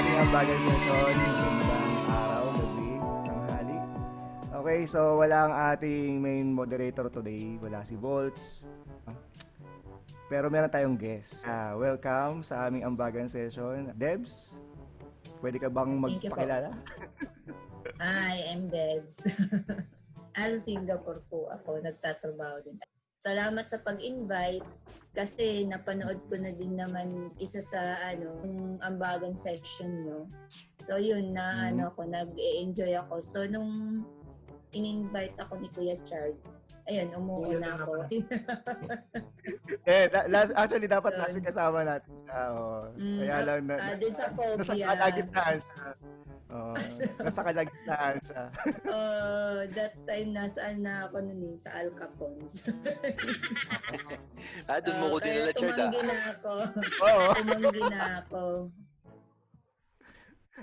sa ating ambagan session. Magandang araw, gabi, tanghali. Okay, so wala ang ating main moderator today. Wala si Volts. Pero meron tayong guest. Ah, welcome sa aming ambagan session. Debs, pwede ka bang magpakilala? Hi, I'm Debs. As Singapore po ako, nagtatrabaho din. Salamat sa pag-invite kasi napanood ko na din naman isa sa ano, yung ambagan section nyo. So yun na Mhm. ano ako, nag-enjoy ako. So nung in-invite ako ni Kuya Chard, ayun, umuo na ako. eh, da- last, actually, dapat last week kasama natin siya. Oh. Mm, Kaya lang na, Ah, din sa nasa phobia. kalagitnaan Oh, nasa kalagitnaan siya. Oh, that time nasaan na ako nun eh, sa Al Capone's. ah, doon mo ko Oh, kaya dinala, Chard, ah. na ako. Oo. tumanggi na ako.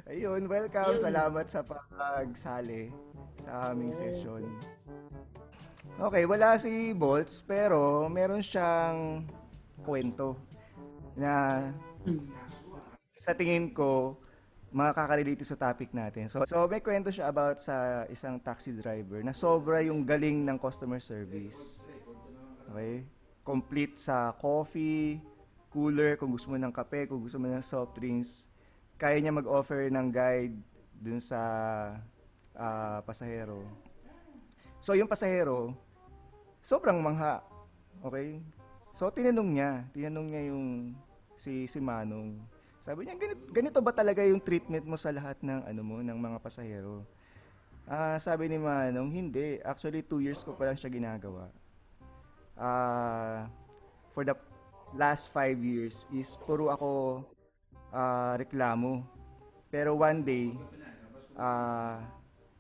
Ayun, welcome. Ayun. Salamat sa pagsali sa aming session. Okay, wala si Bolts pero meron siyang kwento na Mm. sa tingin ko makaka-relate sa topic natin. So, so may kwento siya about sa isang taxi driver na sobra yung galing ng customer service. Okay? Complete sa coffee, cooler, kung gusto mo ng kape, kung gusto mo ng soft drinks. Kaya niya mag-offer ng guide dun sa ah, pasahero. So, yung pasahero, sobrang mangha. Okay? So, tinanong niya. Tinanong niya yung si, si Manong. Sabi niya, ganito, ganito ba talaga yung treatment mo sa lahat ng ano mo, ng mga pasahero? Ah, sabi ni Manong, hindi. Actually, two years ko pa lang siya ginagawa. Ah, for the last five years is puro ako ah, reklamo. Pero one day, ah,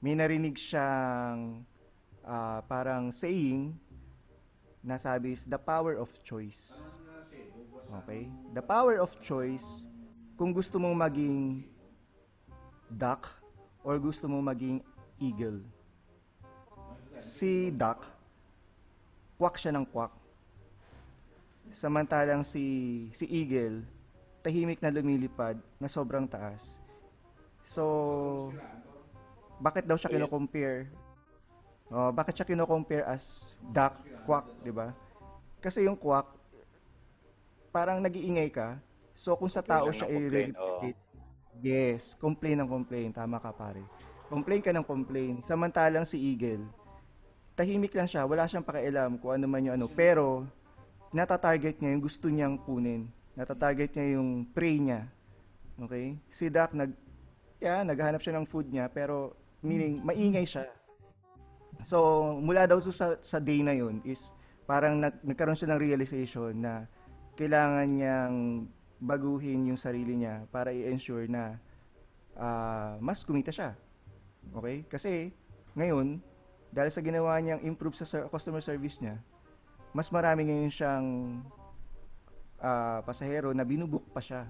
may narinig siyang ah, parang saying na sabi is the power of choice. Okay? The power of choice, kung gusto mong maging duck or gusto mong maging eagle. Si duck, kwak siya ng kwak. Samantalang si si eagle, tahimik na lumilipad na sobrang taas. So, bakit daw siya kino-compare? Oh, bakit siya kino-compare as duck, quack, 'di ba? Kasi yung quack parang nag-iingay ka. So kung sa tao siya i-replicate, yes, complain ng complain, tama ka pare. Complain ka ng complain. Samantalang si Eagle, tahimik lang siya, wala siyang pakialam kung ano man yung ano, pero nata-target niya yung gusto niyang kunin. Nata-target niya yung prey niya. Okay? Si Doc nag yeah, naghahanap siya ng food niya pero meaning maingay siya. So, mula daw sa, sa day na yun is parang nag, nagkaroon siya ng realization na kailangan niyang baguhin yung sarili niya para i-ensure na ah, mas kumita siya. Okay? Kasi ngayon, dahil sa ginawa niyang improve sa ser- customer service niya, mas marami ngayon siyang ah, pasahero na binubuk pa siya.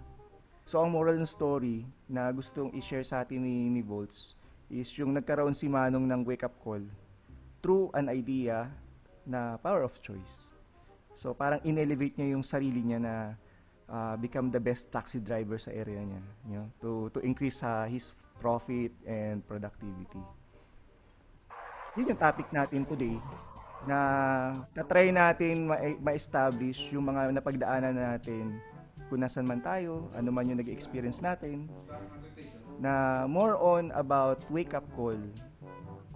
So, ang moral ng story na gustong i-share sa atin ni, ni Volts is yung nagkaroon si Manong ng wake-up call through an idea na power of choice. So, parang in-elevate niya yung sarili niya na ah, become the best taxi driver sa area niya, you know, to to increase ah, his profit and productivity. Yun yung topic natin today na tatry natin ma- ma-establish yung mga napagdaanan natin kung nasan man tayo, ano man yung nag-experience natin, na more on about wake-up call.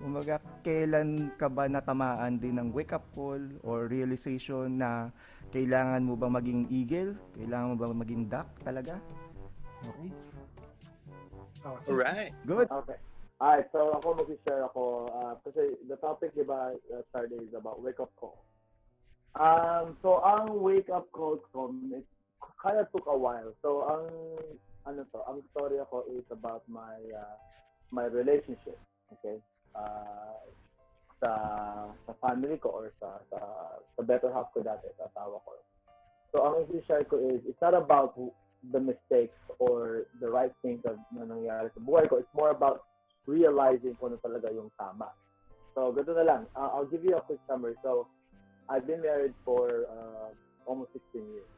Kumbaga, kailan ka ba natamaan din ng wake-up call or realization na kailangan mo bang maging eagle? Kailangan mo bang maging duck talaga? Okay. Alright. Good. Okay. Alright, so ako mag-share ako. Uh, kasi the topic, di ba, uh, started is about wake-up call. Um, so, ang wake-up call ko, it kind of took a while. So, ang, ano to, ang story ako is about my, uh, my relationship. Okay? Uh, sa, sa family ko or sa, sa, sa better half ko dati, sa asawa ko. So, ang i-share ko is, it's not about the mistakes or the right things na, na nangyari sa buhay ko. It's more about realizing kung ano talaga yung tama. So, ganito na lang. Uh, I'll give you a quick summary. So, I've been married for uh, almost 16 years.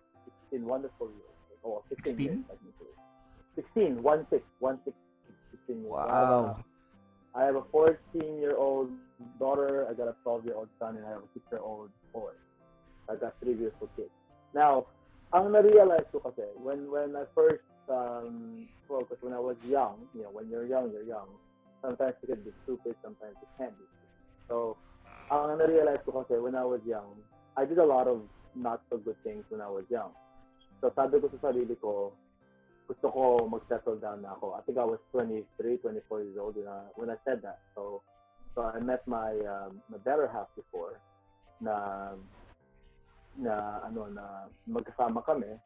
16 wonderful years. Oh, 16, 16? years, technically. 16, 1 6, 1 6, 16 years. Wow. I have a 14 year old daughter, I got a 12 year old son, and I have a 6 year old boy. I got three beautiful kids. Now, ang na-realize ko kasi, when, when I first um, focused, when I was young, you know, when you're young, you're young. Sometimes you can be stupid, sometimes you can't be stupid. So, ang na-realize ko kasi, when I was young, I did a lot of not so good things when I was young. So, sabi ko sa sarili ko, gusto ko mag-settle down na ako. I think I was 23, 24 years old when I, when I said that. So, so I met my, um, my better half before na na ano na magkasama kami.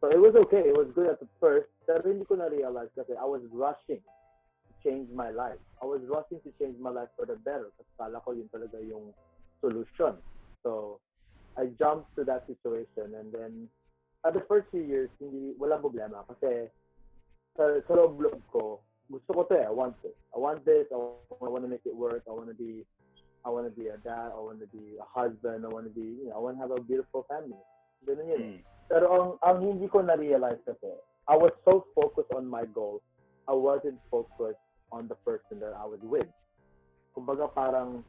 So it was okay. It was good at the first. Pero hindi ko na-realize kasi I was rushing to change my life. I was rushing to change my life for the better. Kasi kala ko yun talaga yung solution. So I jumped to that situation and then at the first few years, hindi, walang problema kasi sa, sa loob-loob ko, gusto ko to eh. I want this. I want this. I, I want to make it work. I want to be I want to be a dad. I want to be a husband. I want to be, you know, I want to have a beautiful family. Ganun yun. Mm. Pero ang, ang hindi ko na-realize kasi, I was so focused on my goals, I wasn't focused on the person that I was with. Kumbaga parang,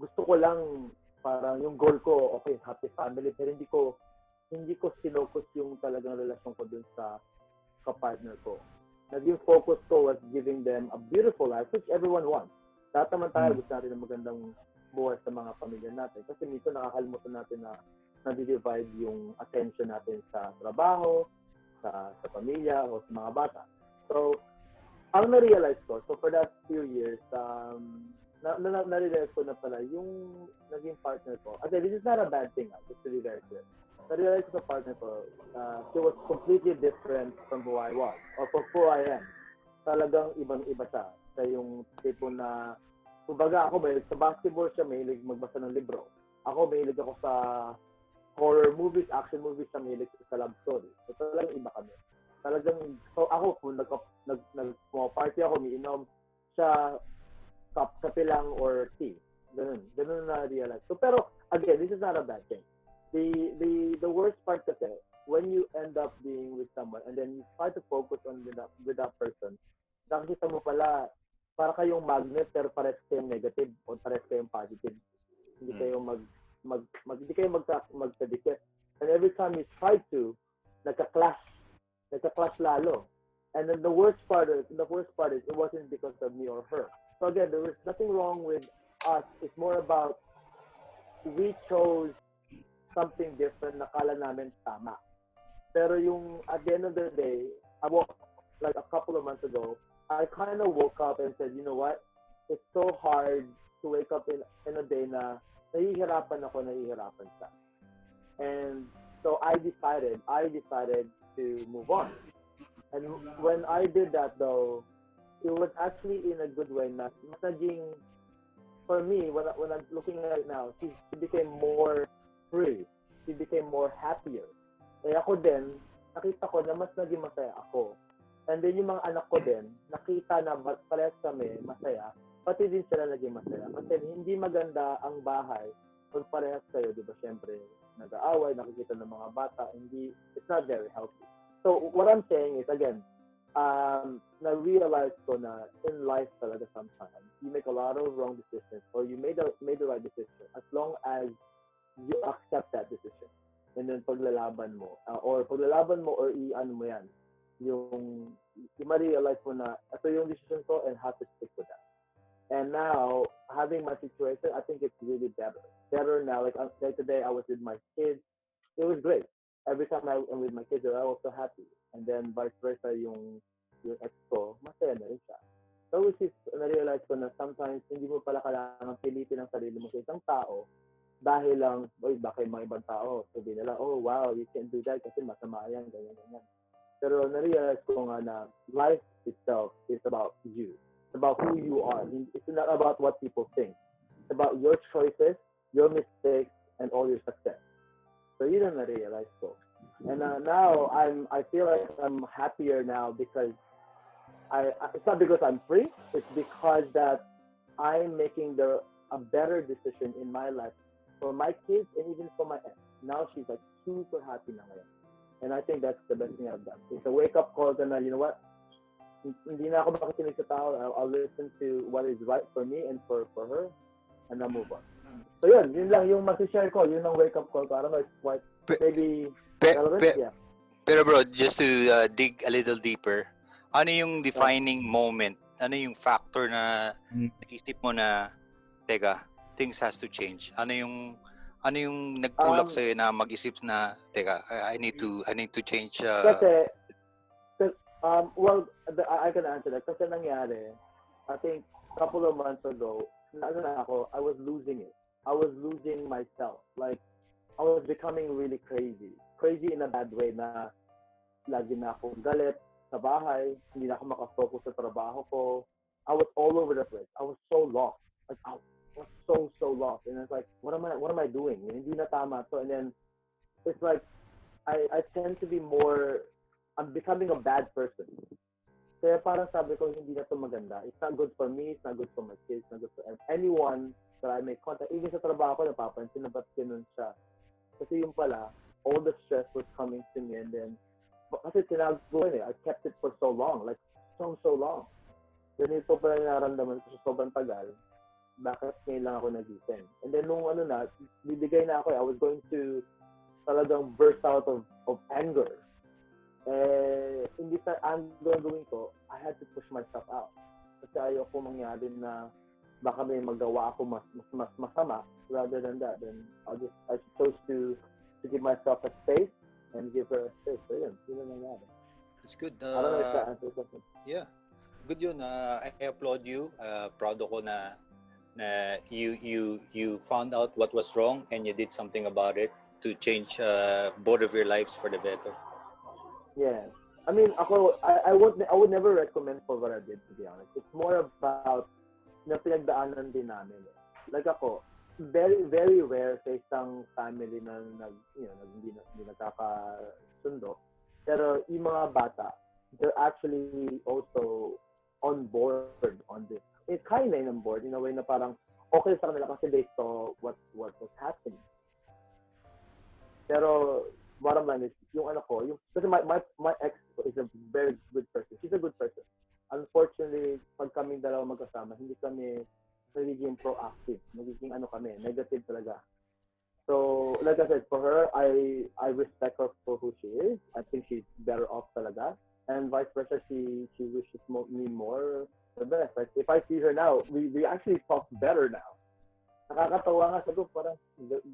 gusto ko lang, parang yung goal ko, okay, happy family, pero hindi ko, hindi ko sinocus yung talagang relasyon ko dun sa kapartner ko. Naging focus ko was giving them a beautiful life, which everyone wants. Lahat naman tayo gusto natin ng magandang buhay sa mga pamilya natin. Kasi minsan nakakalimutan natin na nadi-divide yung attention natin sa trabaho, sa, sa pamilya, o sa mga bata. So, ang na-realize ko, so for that few years, um, na, na, na-realize ko na pala yung naging partner ko. Again, this is not a bad thing, ah, just to be very clear. Na-realize ko sa partner ko, uh, she was completely different from who I was, or from who I am. Talagang ibang-iba siya. Sa yung tipo na, kumbaga ako, may, sa basketball siya, mahilig magbasa ng libro. Ako, mahilig ako sa horror movies, action movies, siya mahilig sa love story. So talagang iba kami. Talagang, so ako, kung nag, nag, nag, party ako, umiinom, siya, kap, kape lang or tea. Ganun. Ganun na realize. So, pero, again, this is not a bad thing. The, the, the worst part kasi, when you end up being with someone and then you try to focus on with that, with that person, nakikita mo pala, para kayong magnet pero pares kayong negative o pares kayong positive. Hindi Mm. kayo mag, mag, mag hindi kayo magka, magkadikit. And every time you try to, nagka-clash. Nagka-clash lalo. And then the worst part is, the worst part is, it wasn't because of me or her. So again, there was nothing wrong with us. It's more about we chose something different na kala namin tama. Pero yung at the end of the day, I woke like a couple of months ago, I kind of woke up and said, you know what? It's so hard to wake up in in a day na nahihirapan ako, nahihirapan siya. And so I decided, I decided to move on. And when I did that though, it was actually in a good way mas naging for me, when, when I'm looking at it now, she became more free. She became more happier. Eh ako din, nakita ko na mas naging masaya ako. And then yung mga anak ko din, nakita na mas parehas kami masaya, pati din sila naging masaya. Kasi hindi maganda ang bahay kung parehas kayo, di ba? Siyempre, nag-aaway, nakikita ng mga bata, hindi, it's not very healthy. So, what I'm saying is, again, um, na-realize ko na in life talaga sometimes, you make a lot of wrong decisions or you made, a, made the right decision as long as you accept that decision. And then paglalaban mo, uh, or paglalaban mo or i-ano mo yan, yung, yung ma-realize mo na ito yung decision ko and have to stick with that. And now, having my situation, I think it's really better. Better now. Like, uh, like today, I was with my kids. It was great. Every time I, I'm with my kids, I was so happy. And then vice versa, yung, yung ex ko, masaya na rin siya. So, which is, na-realize ko na sometimes, hindi mo pala kailangan pilitin ang sarili mo sa isang tao dahil lang, oy, baka yung mga ibang tao, sabi nila, oh, wow, you can't do that kasi masama yan, ganyan, ganyan. Pero na-realize ko nga na life itself is about you. It's about who you are. It's not about what people think. It's about your choices, your mistakes, and all your success. So yun ang na-realize ko. And uh, now I'm I feel like I'm happier now because I I- it's not because I'm free. It's because that I'm making the a better decision in my life for my kids and even for my ex. Now she's like super happy na ngayon. And I think that's the best thing I've done. It's a wake-up call na, you know what? Hindi na ako makikinig sa tao. I'll, I'll listen to what is right for me and for for her, and I'll move on. So yun, yun lang yung masishare ko. Yun ang wake-up call ko. I don't know, it's quite, Pe- maybe Pe- relevant. pe- yeah. pero bro, just to uh, dig a little deeper, ano yung defining moment? Ano yung factor na Hmm. naisip mo na, teka, things has to change? Ano yung ano yung nagtulak Um, sa'yo na mag-isip na, teka, I, need to I need to change uh, Kasi, um, well, the, I can answer that. Kasi nangyari, I think, couple of months ago, na, ano na ako, I was losing it. I was losing myself. Like, I was becoming really crazy. Crazy in a bad way na lagi na akong galit sa bahay, hindi na ako makafocus sa trabaho ko. I was all over the place. I was so lost. Like, I was so, so lost. And it's like, what am I, what am I doing? Hindi na tama to. And then, it's like, I, I tend to be more, I'm becoming a bad person. Kaya parang sabi ko, hindi na to maganda. It's not good for me, it's not good for my kids, it's not good for anyone that I make contact. Even sa trabaho ko, napapansin na ba't ganun siya. Kasi yung pala, all the stress was coming to me and then, kasi tinago ko eh, I kept it for so long, like so, so long. Ganito pala nararamdaman ko sa sobrang tagal, bakit ngayon lang ako nagising. And then nung ano na, bibigay na ako eh, I was going to talagang burst out of, of anger. Eh, hindi sa anger ang gawin ko, I had to push myself out. Kasi ayaw ko mangyari na baka may magawa ako mas, mas, mas masama rather than that. Then I'll just, I chose to, to give myself a space and give her a space. So yun, yun ang nangyari. It's good. I don't know if that Uh, answers question. yeah. Good yun. Uh, I I applaud you. Uh, proud ako na na you you you found out what was wrong and you did something about it to change uh, both of your lives for the better. Yeah. I mean, ako, I, I would I would never recommend for what I did, to be honest. It's more about na pinagdaanan din namin. Like ako, very, very rare sa isang family na, nag, you know, nag, hindi, hindi nagkakasundo. Pero yung mga bata, they're actually also on board on this. It's kind of on board in a way na parang okay sa kanila kasi they saw what what was happening. Pero bottom line is, yung ano ko, yung, kasi my, my, my ex is a very good person. She's a good person. Unfortunately, pag kaming dalawa magkasama, hindi kami nagiging proactive. Nagiging ano kami, negative talaga. So, like I said, for her, I I respect her for who she is. I think she's better off talaga. And vice versa, she she wishes me more the best. Like, if I see her now, we, we actually talk better now. Nakakatawa nga sa ko, parang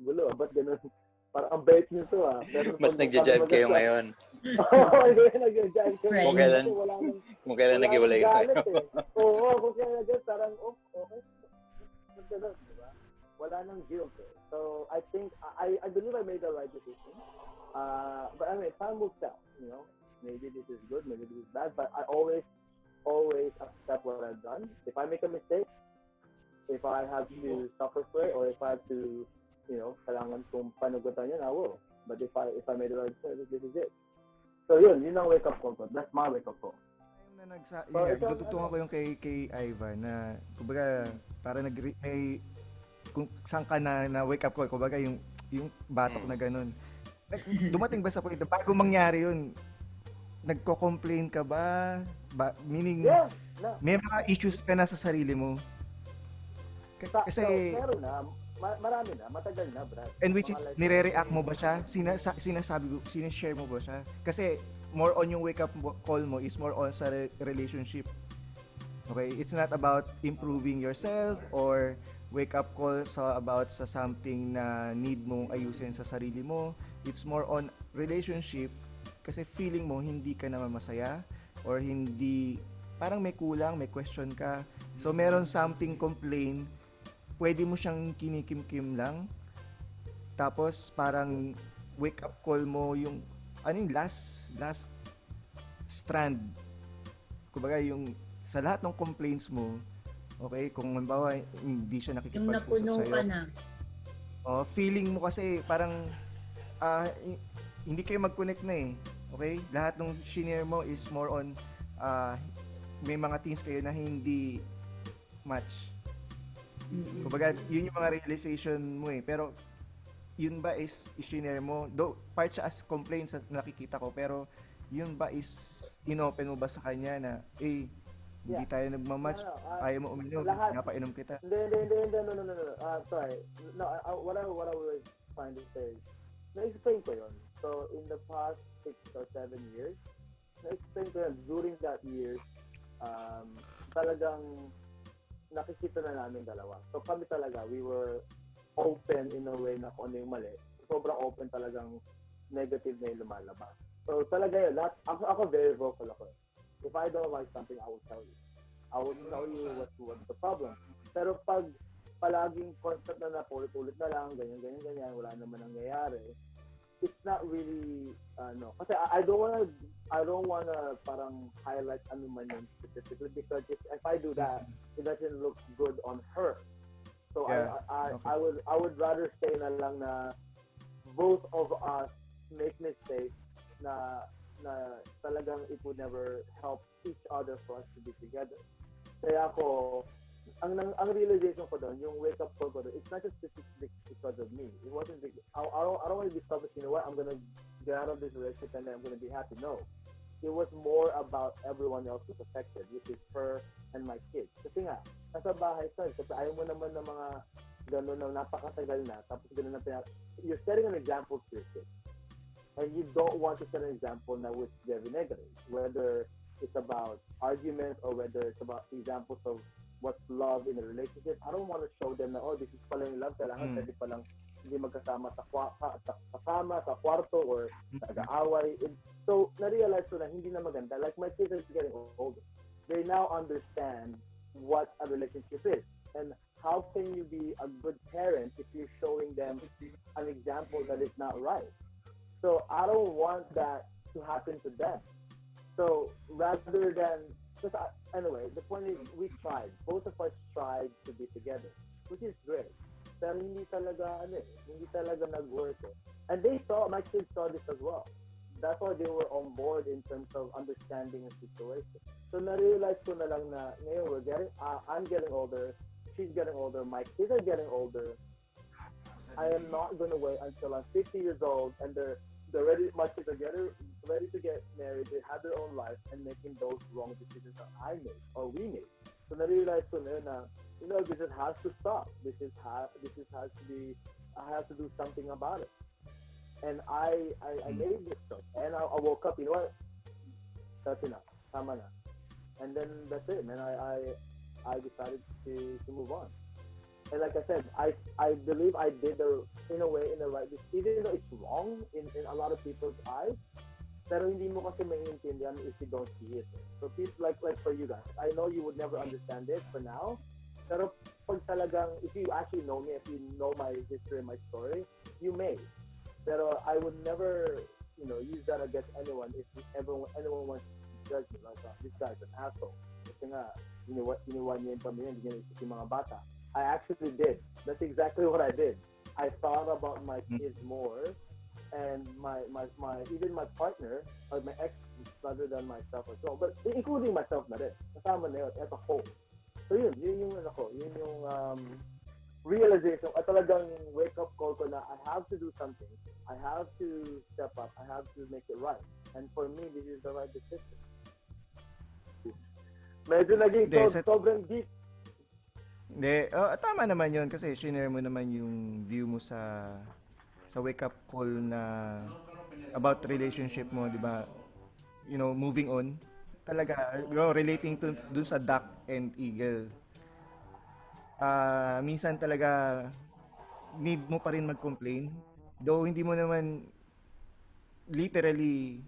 gulo, ba't ganun? Parang ang bait niyo to ah. Pero Mas pag- nagja-jive pag kayo magkasama- ngayon. Oo, yun, nag-jive kayo. Friends. Kung kailan- Kasi wala nang- Kung kailan nag-iwalay kayo. galit eh. Oo, kung kaya nag parang, oh, okay. Magdadal, di ba? Wala nang guilt eh. So, I think, I, I believe I made the right decision. Uh, but I mean, time will tell, you know. Maybe this is good, maybe this is bad, but I always, always accept what I've done. If I make a mistake, if I have to suffer for it, or if I have to, you know, kailangan kong panugutan yun, I will. But if I if I made the right choice, this is it. So yun, yun ang wake up call ko. That's my wake up call. Na nagsa So, yun, ikaw, tututungan ko yung kay kay Ivan na kumbaga para nag may kung saan ka na, na wake up call kumbaga yung yung batok na ganun. Nag- Dumating ba sa point na bago mangyari yun? Nagko-complain ka ba? ba meaning Yeah, na. may mga issues ka na sa sarili mo. Sa, Kasi so, meron na, ma- marami na, matagal na, Brad. and which is nire-react mo ba siya? Sinasa, sinasabi mo, sinishare mo ba siya? Kasi more on yung wake up mo- call mo is more on sa re- relationship. Okay, it's not about improving yourself or wake up call sa about sa something na need mong ayusin sa sarili mo. It's more on relationship kasi feeling mo hindi ka naman masaya or hindi parang may kulang, may question ka. So meron something complain, pwede mo siyang kinikim-kim lang. Tapos parang wake up call mo yung ano yung last last strand. Kumbaga yung sa lahat ng complaints mo, okay, kung halimbawa hindi siya Yung nakikipag-usap napuno sa'yo, ka na. Oh, feeling mo kasi parang hi- hindi kayo mag-connect na eh. Okay? Lahat ng shinare mo is more on ah, may mga things kayo na hindi match. Kumbaga, yun yung mga realization mo eh. Pero yun ba is isinare mo? Do, part siya as complaint sa nakikita ko, pero yun ba is inopen mo ba sa kanya na, eh, hindi Yeah. tayo nagmamatch, No, no, ah, ayaw mo uminom, lahat- napainom kita. Hindi, hindi, hindi, hindi, no, no, no, no. Uh, sorry. No, I- what I, what I was trying to say is, na-explain ko yun. So, in the past six or seven years, na-explain ko yun. During that year, um, talagang nakikita na namin dalawa. So, kami talaga, we were open in a way na kung ano yung mali. Sobrang open talagang negative na yung lumalabas. So, talaga yun. Lahat, ako, ako very vocal ako. If I don't like something, I will tell you. I will tell you what, what's the problem. Pero pag palaging constant na na, ulit-ulit na lang, ganyan, ganyan, ganyan, wala naman nangyayari, it's not really, ano, kasi I, don't wanna, I don't wanna parang highlight ano man yun specifically because if, if I do that, it doesn't look good on her. So Yeah, I, I, okay. I would, I would rather say na lang na both of us make mistakes na na talagang it would never help each other for us to be together. Kaya ako, ang, ang, realization ko doon, yung wake up call ko doon, it's not just because of me. It wasn't, big- I, I don't, I don't want to be selfish, you know what, I'm gonna get out of this relationship and then I'm gonna be happy. No. It was more about everyone else who's affected, which is her and my kids. Kasi nga, nasa bahay ka, kasi ayaw mo naman ng mga gano'n na napakatagal na, tapos gano'n na pinag- You're setting an example to your kids and you don't want to set an example that was very negative, whether it's about arguments or whether it's about examples of what's love in a relationship. I don't want to show them na, oh, this is pala yung love, kailangan Mm. pwede palang hindi magkasama sa, kwa, sa, sa, sa kama, sa kwarto, or nag-aaway. And So, na-realize ko na hindi na maganda. Like, my kids are getting older. They now understand what a relationship is. And how can you be a good parent if you're showing them an example that is not right? So I don't want that to happen to them. So rather than, because I, anyway, the point is we tried. Both of us tried to be together, which is great. Pero hindi talaga, ano eh, hindi talaga nag-work eh. And they saw, my kids saw this as well. That's why they were on board in terms of understanding the situation. So na-realize ko na lang na ngayon we're getting, uh, I'm getting older, she's getting older, my kids are getting older. I am not going to wait until I'm 50 years old and they're they're ready. My kids are getting ready to get married. They have their own life and making those wrong decisions that I made or we made. So na-realize ko na yun na, you know, this is has to stop. This is ha- this is has to be. I have to do something about it. And I I, I Mm. made this choice. And I, I woke up. You know what? That's enough. Tama na. And then that's it. Man, I I I decided to to move on. And like I said, I I believe I did the in a way in the right even though it's wrong in, in a lot of people's eyes. Pero hindi mo kasi maintindihan if you don't see it. So people like like for you guys, I know you would never understand it for now. Pero pag talagang if you actually know me, if you know my history and my story, you may. Pero I would never, you know, use that against anyone if everyone anyone wants to judge me like oh, this guy's an asshole. Kasi nga, iniwan, iniwan niya yung pamilya, hindi niya naisip yung mga bata. I actually did. That's exactly what I did. I thought about my hmm. kids more and my, my, my even my partner or my ex rather than myself as well. But including myself na rin. Kasama na yun as a whole. So yun, yun yung ano ko, yun yung um, realization at talagang wake up call ko na I have to do something. I have to step up. I have to make it right. And for me, this is the right decision. Medyo naging Hindi, so, sa- sobrang deep Hindi, oh, tama naman yun kasi shinare mo naman yung view mo sa sa wake up call na about relationship mo, di ba? You know, moving on. Talaga, you know, relating to dun sa duck and eagle. Ah, minsan talaga need mo pa rin mag-complain. Though hindi mo naman literally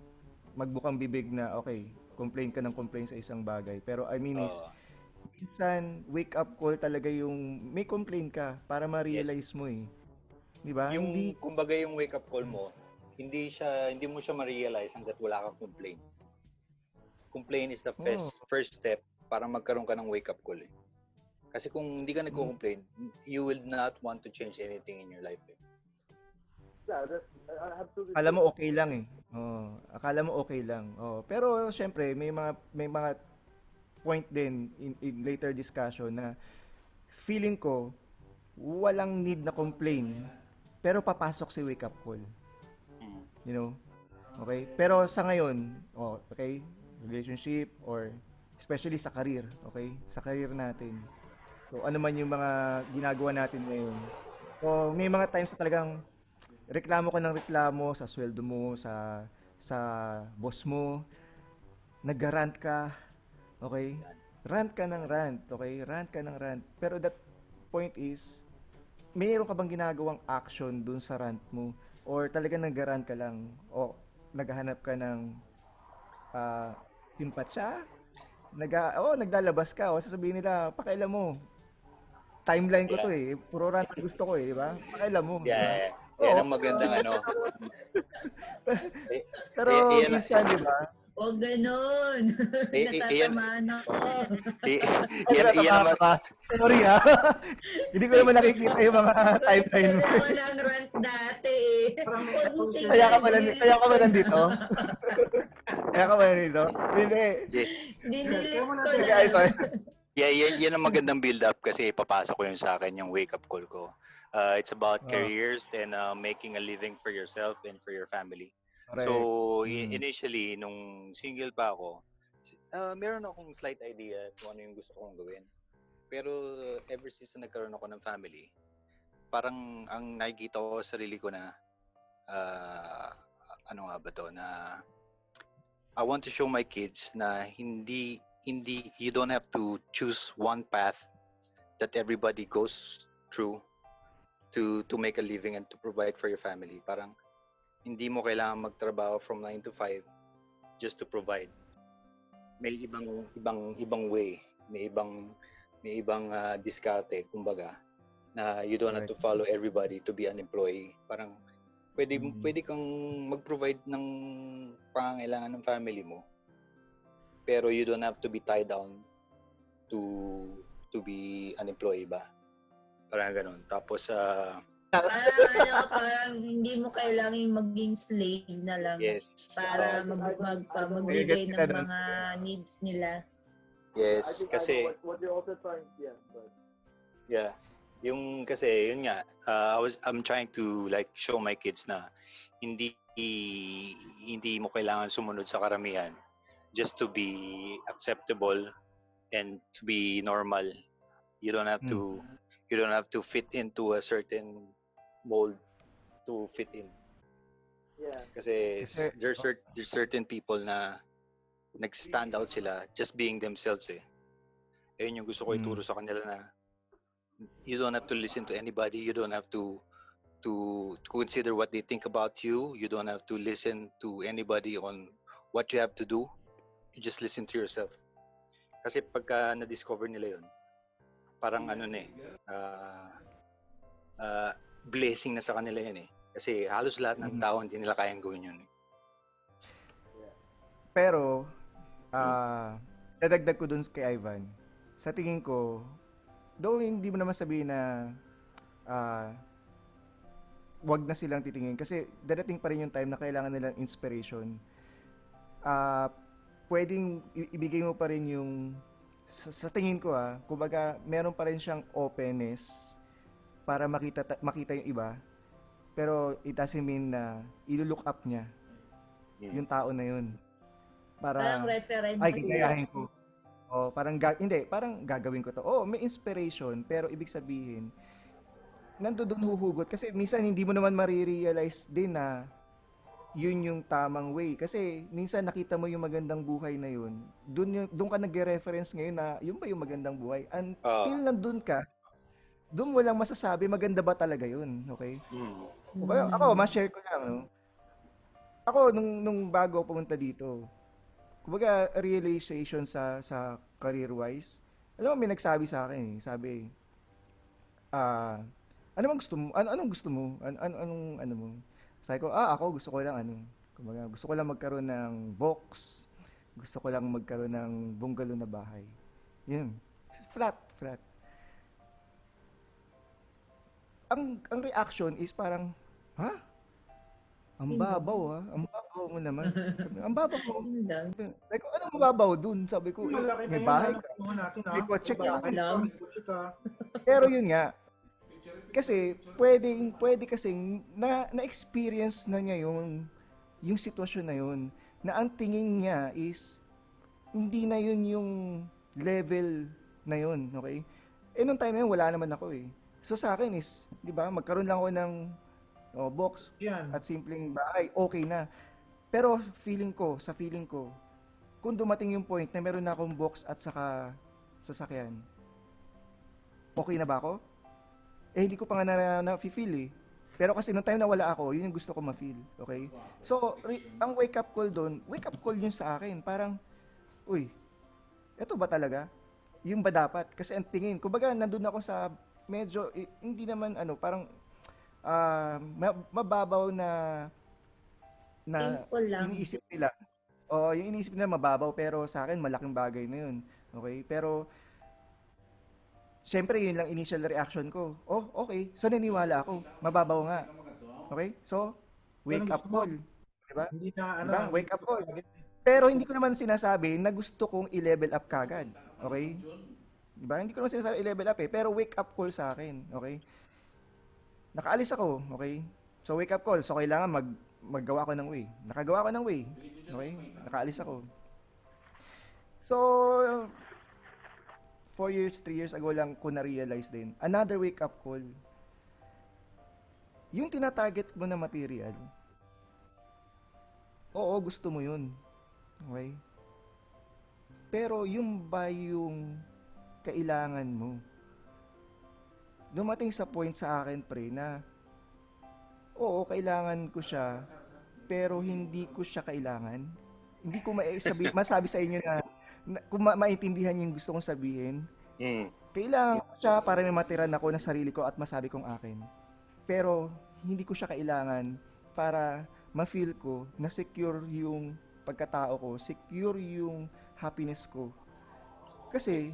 magbukang bibig na okay, complain ka ng complain sa isang bagay. Pero I mean is Oo. minsan wake up call talaga yung may complain ka para ma-realize mo eh. 'Di ba? yung Hindi kumbaga yung wake up call mo, hindi siya hindi mo siya ma-realize hangga't wala kang complain. Complain is the first first step para magkaroon ka ng wake up call eh. Kasi kung hindi ka nagko-complain, you will not want to change anything in your life. Eh. yeah, that's, I have to akala mo okay lang eh. Oh, akala mo okay lang. Oh, pero syempre may mga may mga point din in, in later discussion na feeling ko walang need na complain pero papasok si wake up call. Mm. You know? Okay? Pero sa ngayon, oh, okay, relationship or especially sa career, okay? Sa career natin. So, ano man yung mga ginagawa natin ngayon. So, may mga times na talagang reklamo ka ng reklamo sa sweldo mo, sa sa boss mo, nag-rant ka, okay? Rant ka ng rant, okay? Rant ka ng rant. Pero that point is, mayroon ka bang ginagawang action dun sa rant mo? Or talagang nag-rant ka lang? O naghahanap ka ng uh, simpatya? Naga, oh, naglalabas ka. O sasabihin nila, pakailan mo. Timeline ko to eh. Puro rant ang gusto ko eh, di ba? Pakailan mo. Yeah, yeah. Yan ang magandang ano. Eh, Pero Eh, yan- minsan, di ba? Huwag ganun. Eh, eh, Natatamaan ako. y- Ay, yan, yan natatawa naman. Sorry ah. Hindi ko naman nakikita yung mga timeline mo. Kasi ako ng rant dati eh. Kaya ka pala, kaya ka ba ko. nandito? kaya ka ba nandito? Hindi. yeah, Dinilit ko lang. yeah, yan, yan ang magandang build up kasi papasok ko yun sa akin yung wake up call ko. Uh, it's about Ah. careers and uh, making a living for yourself and for your family. Correct. So, Mm. initially, nung single pa ako, uh, meron akong slight idea kung ano yung gusto kong gawin. Pero ever since na nagkaroon ako ng family, parang ang nakikita ko sa sarili ko na, uh, ano nga ba to, na I want to show my kids na hindi, hindi, you don't have to choose one path that everybody goes through to to make a living and to provide for your family. Parang hindi mo kailangan magtrabaho from 9 to 5 just to provide. May ibang ibang ibang way, may ibang may ibang ah, diskarte kumbaga na you don't have to follow everybody to be an employee. Parang pwede Mhm. pwede kang mag-provide ng pangangailangan ng family mo. Pero you don't have to be tied down to to be an employee ba? Parang ganun. Tapos ah, Parang ano, parang hindi mo kailangan maging slave na lang yes. para ah, mag, mag, pa- May magbigay ng mga needs nila. Yes, think kasi what, what you're also trying, yeah, but Yeah. Yung kasi yun nga, uh, I was I'm trying to like show my kids na hindi hindi mo kailangan sumunod sa karamihan just to be acceptable and to be normal. You don't have to you don't have to fit into a certain mold to fit in. yeah. Kasi, Kasi- there's cer- there's certain people na nag-stand out sila just being themselves eh. Ayun yung gusto ko Mm. ituro sa kanila na you don't have to listen to anybody, you don't have to to consider what they think about you, you don't have to listen to anybody on what you have to do. You just listen to yourself. Kasi pagka na-discover nila yun, parang ano na eh, ah, ah, blessing na sa kanila yan eh. Kasi halos lahat ng Mhm. tao hindi nila kayang gawin yun. eh. Pero, ah, dadagdag ko dun kay Ivan. Sa tingin ko, though hindi mo naman sabihin na ah, wag na silang titingin kasi dadating pa rin yung time na kailangan nilang inspiration. Ah, pwedeng i- ibigay mo pa rin yung sa, sa tingin ko ah, kumbaga meron pa rin siyang openness para makita ta- makita yung iba. Pero it doesn't mean na i-look up niya yung tao na yun. Para Parang reference. ay gagayahin ko. Oh, parang ga- hindi, parang gagawin ko to. Oh, may inspiration, pero ibig sabihin nandoon huhugot kasi minsan hindi mo naman marirealize din na yun yung tamang way kasi minsan nakita mo yung magandang buhay na yun doon yung doon ka nagre-reference ngayon na yun ba yung magandang buhay until Ah. nandun ka doon mo lang masasabi maganda ba talaga yun okay Mm. Kumbaga, ako, ma-share ko lang, no? Ako, nung, nung bago pumunta dito, kumbaga, realization sa, sa career-wise, alam mo, may nagsabi sa akin, eh. sabi, ah, ano bang gusto mo? Ano, anong gusto mo? Ano, ano, anong, ano mo? Sabi ko, ah, ako gusto ko lang, ano, kumbaga, gusto ko lang magkaroon ng box, gusto ko lang magkaroon ng bungalow na bahay. Yun. Flat, flat. Ang, ang reaction is parang, ha? Ang babaw ha? Ang babaw mo naman. Sabi, ang babaw mo. Ko, anong mababaw dun? Sabi ko, eh, may bahay yan, ka. May ha? kotse ka. Pero yun nga, Kasi pwedeng pwede kasi na na-experience na niya yung yung sitwasyon na yun na ang tingin niya is hindi na yun yung level na yun, okay? Eh nung time na yun wala naman ako eh. So sa akin is, 'di ba, magkaroon lang ako ng oh, box Yan. at simpleng bahay, okay na. Pero feeling ko, sa feeling ko, kung dumating yung point na meron na akong box at saka sasakyan, okay na ba ako? Eh, hindi ko pa nga na, na, feel eh. Pero kasi nung time na wala ako, yun yung gusto ko ma-feel. Okay? So, re- ang wake up call doon, wake up call yun sa akin. Parang, uy, eto ba talaga? Yung ba dapat? Kasi ang tingin, kumbaga nandun ako sa medyo, eh, hindi naman ano, parang ma- mababaw na na Simple lang. iniisip nila. Oo, yung iniisip nila mababaw pero sa akin malaking bagay na yun. Okay? Pero Siyempre, yun lang initial reaction ko. Oh, okay. So, naniwala ako. Mababaw nga. Okay? So, wake up call. Diba? Hindi na ano. Diba? Wake up call. Pero hindi ko naman sinasabi na gusto kong i-level up kagad. Okay? Diba? Hindi ko naman sinasabi i-level up eh. Pero wake up call sa akin. Okay? Nakaalis ako. Okay? So, wake up call. So, kailangan mag maggawa ko ng way. Nakagawa ko ng way. Okay? Nakaalis ako. So, four years, three years ago lang ko na-realize din. Another wake up call. Yung tinatarget mo na material, oo, gusto mo yun. Okay? Pero yung ba yung kailangan mo? Dumating sa point sa akin, pre, na oo, kailangan ko siya, pero hindi ko siya kailangan. Hindi ko maisabi, masabi sa inyo na, na kung ma- maintindihan yung gusto kong sabihin, Mm. kailangan ko siya para may matiran ako ng sarili ko at masabi kong akin. Pero hindi ko siya kailangan para ma-feel ko na secure yung pagkatao ko, secure yung happiness ko. Kasi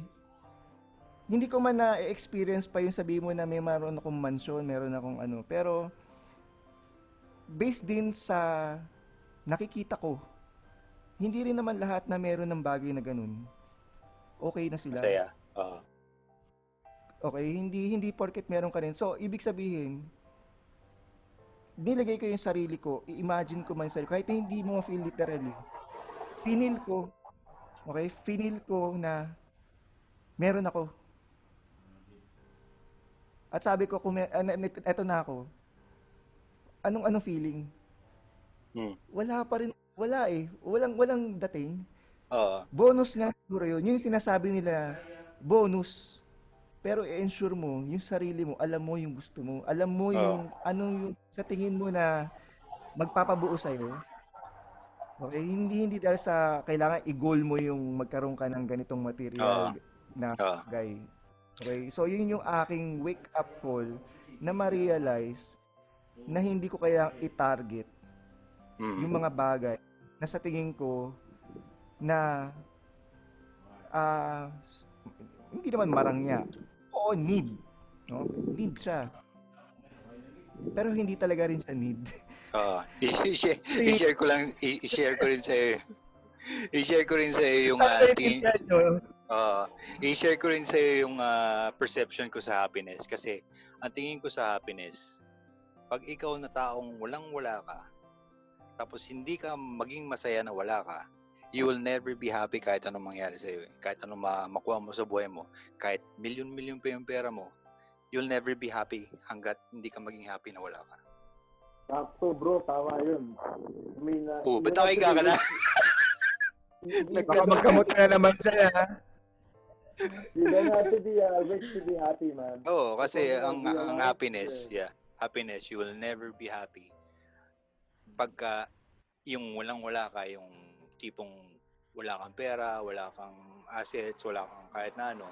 hindi ko man na-experience pa yung sabi mo na may meron akong mansion, meron akong ano, pero based din sa nakikita ko, hindi rin naman lahat na meron ng bagay na ganun. Okay na sila. Masaya. Oo. Okay, hindi hindi porket meron ka rin. So, ibig sabihin, nilagay ko yung sarili ko, i-imagine ko man sarili ko, kahit hindi mo feel literally. Finil ko, okay, finil ko na meron ako. At sabi ko, kung ah, eto na ako, anong anong feeling? Mm. Wala pa rin, wala eh. Walang, walang dating. Oo. Bonus nga siguro yun. Yung sinasabi nila, bonus. Pero i-ensure mo, yung sarili mo, alam mo yung gusto mo. Alam mo yung, ano yung, sa tingin mo na magpapabuo sa'yo. Okay? Hindi, hindi dahil sa, kailangan i-goal mo yung magkaroon ka ng ganitong material na Oo. guy. Okay? So, yun yung aking wake-up call na ma-realize na hindi ko kaya i-target Mm. yung mga bagay na sa tingin ko na ah s- hindi naman marangya. Oo, need. No? Need siya. Pero hindi talaga rin siya need. Oo. I-share, i-share ko lang, i-share ko rin sa iyo. I-share ko rin sa iyo yung uh, tingin, Oo. i-share ko rin sa iyo yung ah, perception ko sa happiness kasi ang tingin ko sa happiness pag ikaw na taong walang-wala ka tapos hindi ka maging masaya na wala ka you will never be happy kahit anong mangyari sa iyo. Kahit anong ma- makuha mo sa buhay mo, kahit milyon-milyon pa yung pera mo, you'll never be happy hanggat hindi ka maging happy na wala ka. Sakto bro, tama yun. I mean, uh, Oh, ba't nakikiga ka na? Magkamot ka na naman siya. ha? You don't have to be uh, rich to be happy, man. Oo, kasi Ikaw ang ang happiness, eh. yeah, happiness, you will never be happy pagka yung walang-wala ka, yung tipong wala kang pera, wala kang assets, wala kang kahit na ano,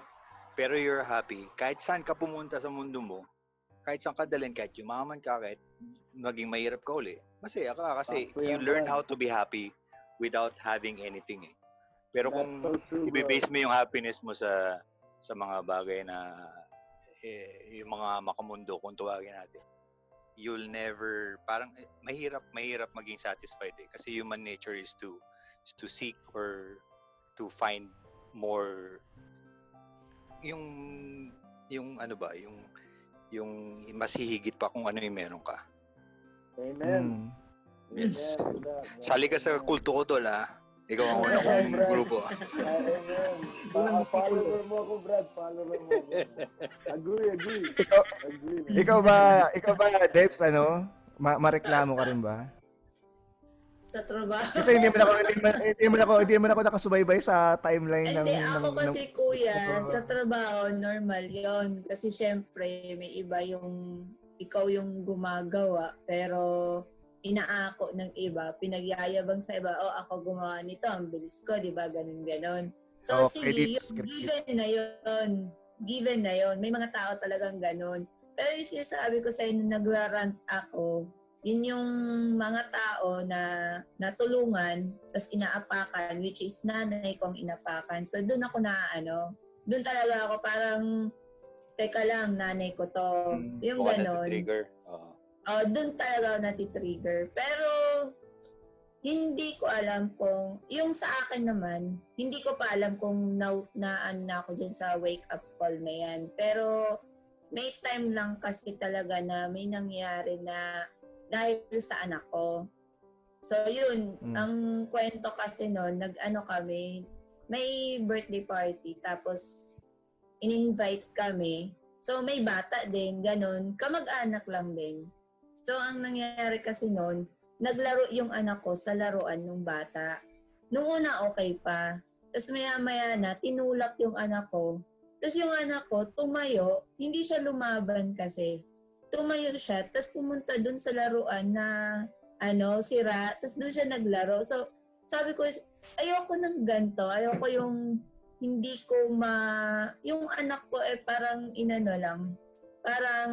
pero you're happy, kahit saan ka pumunta sa mundo mo, kahit saan ka dalhin, kahit yumaman ka, kahit maging mahirap ka uli, masaya ka kasi Sakto you learn how to be happy without having anything eh. Pero kung so true, bro. ibe-base mo yung happiness mo sa sa mga bagay na eh, yung mga makamundo kung tawagin natin you'll never parang eh, mahirap mahirap maging satisfied eh kasi human nature is to is to seek or to find more yung yung ano ba yung yung mas hihigit pa kung ano yung meron ka. Amen. Mm. Yes. Amen. Sali ka sa kulto ko tol ha. Ikaw ang una kong grupo. Amen. Pa- follower mo ako, Brad. Follower mo ako. Agree, agree. Ikaw, Agree. ikaw ba, ikaw ba, Debs, ano? Ma- mareklamo ka rin ba? Sa trabaho. Kasi hindi mo na ako, hindi mo, hindi mo na ako, hindi mo na ako nakasubaybay sa timeline ng... Hindi, ako ng- kasi ng- kuya, ng- sa trabaho, normal yon Kasi syempre, may iba yung ikaw yung gumagawa, pero inaako ng iba, pinagyayabang sa iba, oh, ako gumawa nito, ang bilis ko, di ba? Ganun, ganun. So, Oh, sige, credits, yung credits. given na yun. Given na yun. May mga tao talagang ganun. Pero yung sinasabi ko sa inyo, nagra-rant ako, yun yung mga tao na natulungan, tapos inaapakan, which is nanay kong inapakan. So, doon ako na, ano, doon talaga ako parang, teka lang, nanay ko to. Mm. Yung ganon. trigger. Oo. Oh, doon talaga natitrigger. Pero, hindi ko alam kung, yung sa akin naman, hindi ko pa alam kung na, naan na ako dyan sa wake up call na yan. Pero, may time lang kasi talaga na may nangyari na dahil sa anak ko. So, yun, Mm. ang kwento kasi noon, nag-ano kami, may birthday party, tapos in-invite kami. So, may bata din, ganun. Kamag-anak lang din. So, ang nangyari kasi noon, naglaro yung anak ko sa laruan ng bata. Nung una, okay pa. Tapos maya-maya na, tinulak yung anak ko. Tapos yung anak ko, tumayo. Hindi siya lumaban kasi. Tumayo siya, tapos pumunta dun sa laruan na ano, sira. Tapos doon siya naglaro. So, sabi ko, ayoko ng ganto. Ayoko yung hindi ko ma... Yung anak ko eh parang inano lang. Parang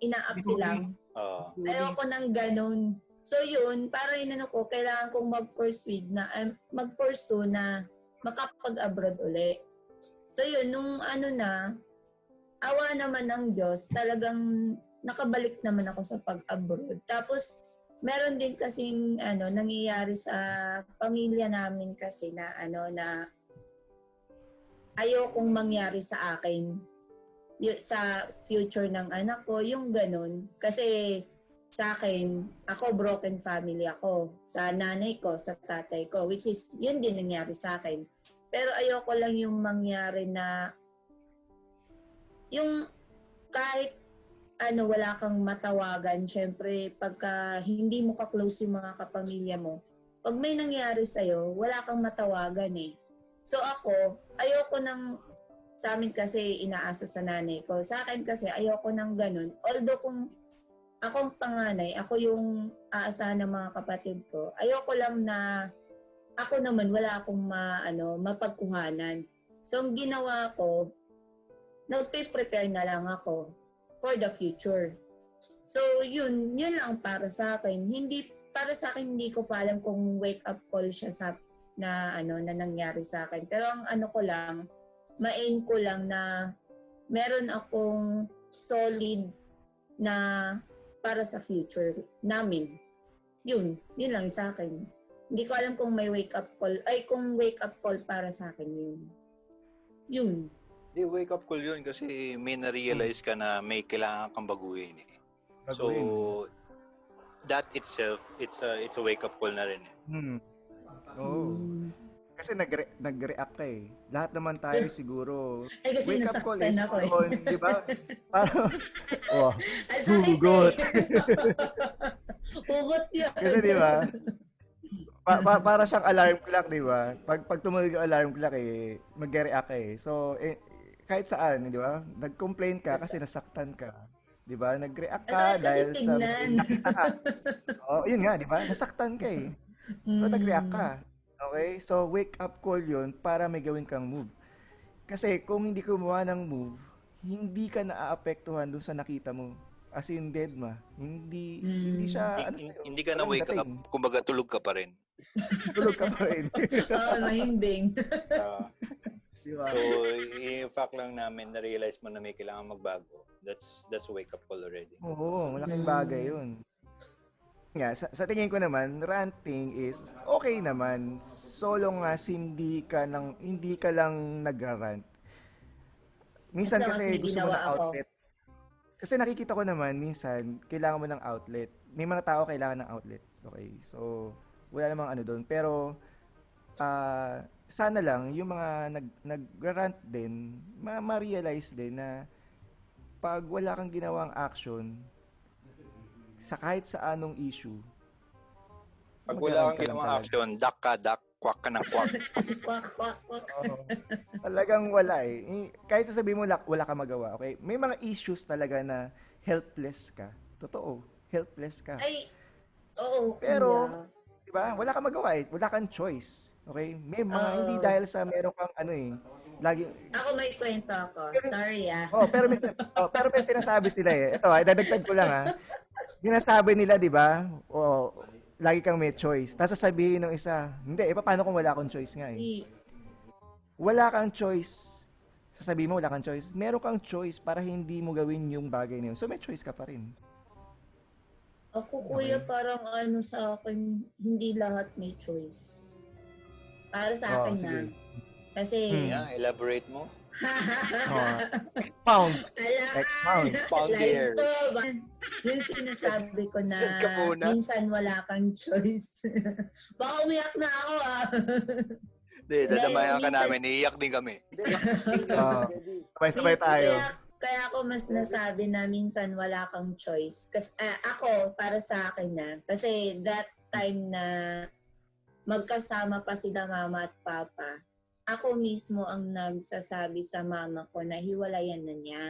inaapi lang. Oo. Ayoko ng ganun. So yun, para inano ko, kailangan kong mag-persuade na, um, mag-pursue na makapag-abroad uli. So yun, nung ano na, awa naman ng Diyos, talagang nakabalik naman ako sa pag-abroad. Tapos, meron din kasing ano, nangyayari sa pamilya namin kasi na ano na ayokong mangyari sa akin sa future ng anak ko, yung ganun. Kasi sa akin, ako broken family ako. Sa nanay ko, sa tatay ko, which is, yun din nangyari sa akin. Pero ayoko lang yung mangyari na yung kahit ano, wala kang matawagan, syempre, pagka hindi mo ka-close yung mga kapamilya mo, pag may nangyari sa'yo, wala kang matawagan eh. So ako, ayoko ng sa amin kasi inaasa sa nanay ko. Sa akin kasi ayoko ng ganun. Although kung akong panganay, ako yung aasahan ng mga kapatid ko, ayoko lang na ako naman wala akong ma, ano, mapagkuhanan. So ang ginawa ko, nagpe-prepare na lang ako for the future. So yun, yun lang para sa akin. Hindi para sa akin hindi ko pa alam kung wake up call siya sa na ano na nangyari sa akin. Pero ang ano ko lang, ma-aim ko lang na meron akong solid na para sa future namin. Yun, yun lang sa akin. Hindi ko alam kung may wake up call, ay kung wake up call para sa akin yun. Yun. Di wake up call yun kasi may na-realize ka na may kailangan kang baguhin eh. So, that itself, it's a, it's a wake up call na rin eh. Hmm. Oo. Kasi nagre- nag-react ka eh. Lahat naman tayo siguro. Ay kasi Wake up call is ako eh. on, di ba? Parang, oh, Ay, Hugot. eh. Hugot yun. Kasi di ba? Pa- pa- para siyang alarm clock, di ba? Pag, pag tumunog yung alarm clock eh, mag-react ka eh. So, eh, kahit saan, di ba? Nag-complain ka kasi nasaktan ka. Di ba? Nag-react ka kasi dahil sa tignan. nakita ka. Oh, yun nga, di ba? Nasaktan ka eh. So, Mm. nag-react ka. Okay? So, wake up call yun para may gawin kang move. Kasi kung hindi ka gumawa ng move, hindi ka naaapektuhan dun sa nakita mo. As in dead ma. Hindi, Mm. hindi siya, ano, Hin- sa'yo, hindi ka na wake up, dating. kumbaga tulog ka pa rin. Tulog ka pa rin. Oo. Ah, Di ba? so, in fact lang namin, na-realize mo na may kailangan magbago. That's that's wake up call already. Oo, malaking bagay yun. Nga, sa, sa tingin ko naman, ranting is okay naman. So long as hindi ka, nang, hindi ka lang nagra-rant. Minsan As kasi gusto mo ng ako. outlet. kasi nakikita ko naman, minsan, kailangan mo ng outlet. May mga tao kailangan ng outlet. Okay, so, wala namang ano doon. Pero, ah, sana lang, yung mga nag, nag-rant din, ma- ma-realize din na pag wala kang ginawang action, sa kahit sa anong issue, Pag wala kang ka ginawang action, duck ka, duck, quack ka ng quack. Kwak, kwak, kwak. Oo. Talagang wala eh. Kahit sasabihin mo wala, wala ka magawa, okay? May mga issues talaga na helpless ka. Totoo, helpless ka. Ay, oo. Pero, kuya. 'Di ba? Wala kang magawa eh. Wala kang choice. Okay? May mga Oo. hindi dahil sa meron kang ano eh. Lagi Ako may kwento ako. Sorry ah. Oh, pero may oh, pero may sinasabi sila eh. Ito, ay dadagdag ko lang ah. Sinasabi nila, 'di ba? Oh, lagi kang may choice. Tapos sasabihin ng isa, hindi, eh paano kung wala akong choice nga eh? Wala kang choice. Sasabihin mo wala kang choice. Meron kang choice para hindi mo gawin yung bagay na yun. So may choice ka pa rin. Ako kuya parang ano sa akin, hindi lahat may choice. Para sa Oh, akin na. sige. Kasi, Hmm. yeah, elaborate mo. Oh, Expound. Pound like here. Yung sinasabi ko na minsan wala kang choice. Baka umiyak na ako ah. Hindi, dadamayan ka namin. Iiyak din kami. Oh, sabay-sabay tayo. Kaya, kaya ako mas nasabi na minsan wala kang choice. Kasi ako, para sa akin na, kasi that time na magkasama pa sila mama at papa, ako mismo ang nagsasabi sa mama ko na hiwalayan na niya.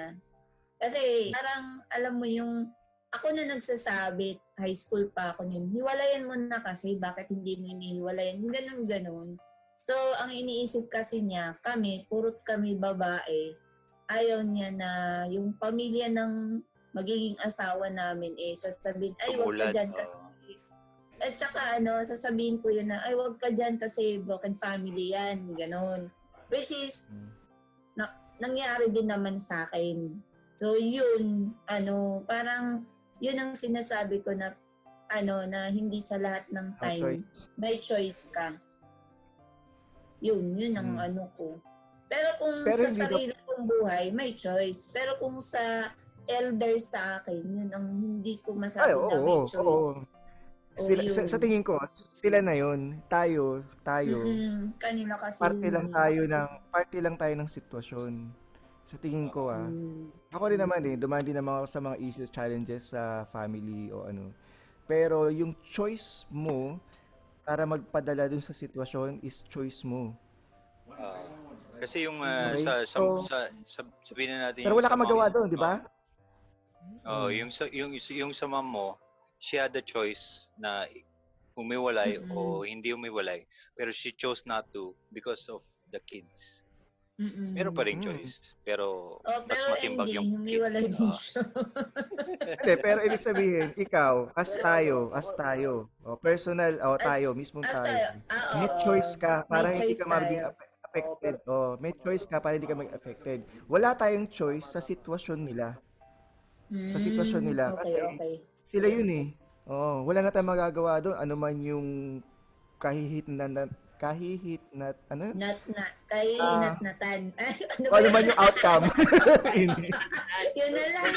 Kasi parang alam mo yung ako na nagsasabi, high school pa ako nun, hiwalayan mo na kasi, bakit hindi mo inihiwalayan? Ganun, ganun. So, ang iniisip kasi niya, kami, purot kami babae, ayaw niya na yung pamilya ng magiging asawa namin eh, sasabihin, ay, wag ka dyan. oo. At saka ano, sasabihin ko yun na, ay, wag ka dyan kasi broken family yan, ganun. Which is, Hmm. na, nangyari din naman sa akin. So, yun, ano, parang, yun ang sinasabi ko na, ano, na hindi sa lahat ng time, choice. may choice ka. Yun, yun ang Hmm. ano ko. Pero kung Pero sa sarili kong buhay, may choice. Pero kung sa elders sa akin, yun ang hindi ko masabi Ay, oo, na may oo, choice. oo. O Sila, yun. sa, sa tingin ko, sila na yun. Tayo, tayo. Mm-mm, kanila kasi Parte yun lang eh. tayo ng, parte lang tayo ng sitwasyon. Sa tingin ko ah. Mm. Ako rin naman eh, dumaan din naman ako sa mga issues, challenges sa family o ano. Pero yung choice mo para magpadala dun sa sitwasyon is choice mo. Ah, kasi yung ah, Okay, sa, sa, so- sa, sa, sabihin na natin Pero wala sa kang magawa mom- doon, di ba? Oo, Mm. yung sa yung yung sa mom mo, she had the choice na umiwalay o hindi umiwalay, pero she chose not to because of the kids. Mm-mm. Meron pa rin Mm. choice, pero Oh, mas pero matimbang ending, yung humiwalay din Ah. siya. Hindi, pero ibig sabihin, ikaw, as tayo, as tayo, o personal, o As- tayo, mismong As tayo. tayo, ah, May oo. choice ka para May hindi choice ka maging affected. Oh, may choice ka para hindi ka maging affected. Wala tayong choice sa sitwasyon nila. sa sitwasyon Mm, nila. Okay, Kasi- okay. Sila yun eh. Oh, wala na tayong magagawa doon. Ano man yung kahihit na, na kahihit na ano? Nat na, kay Ah. Ay, ano O, ba ano man yung outcome. Yun na lang.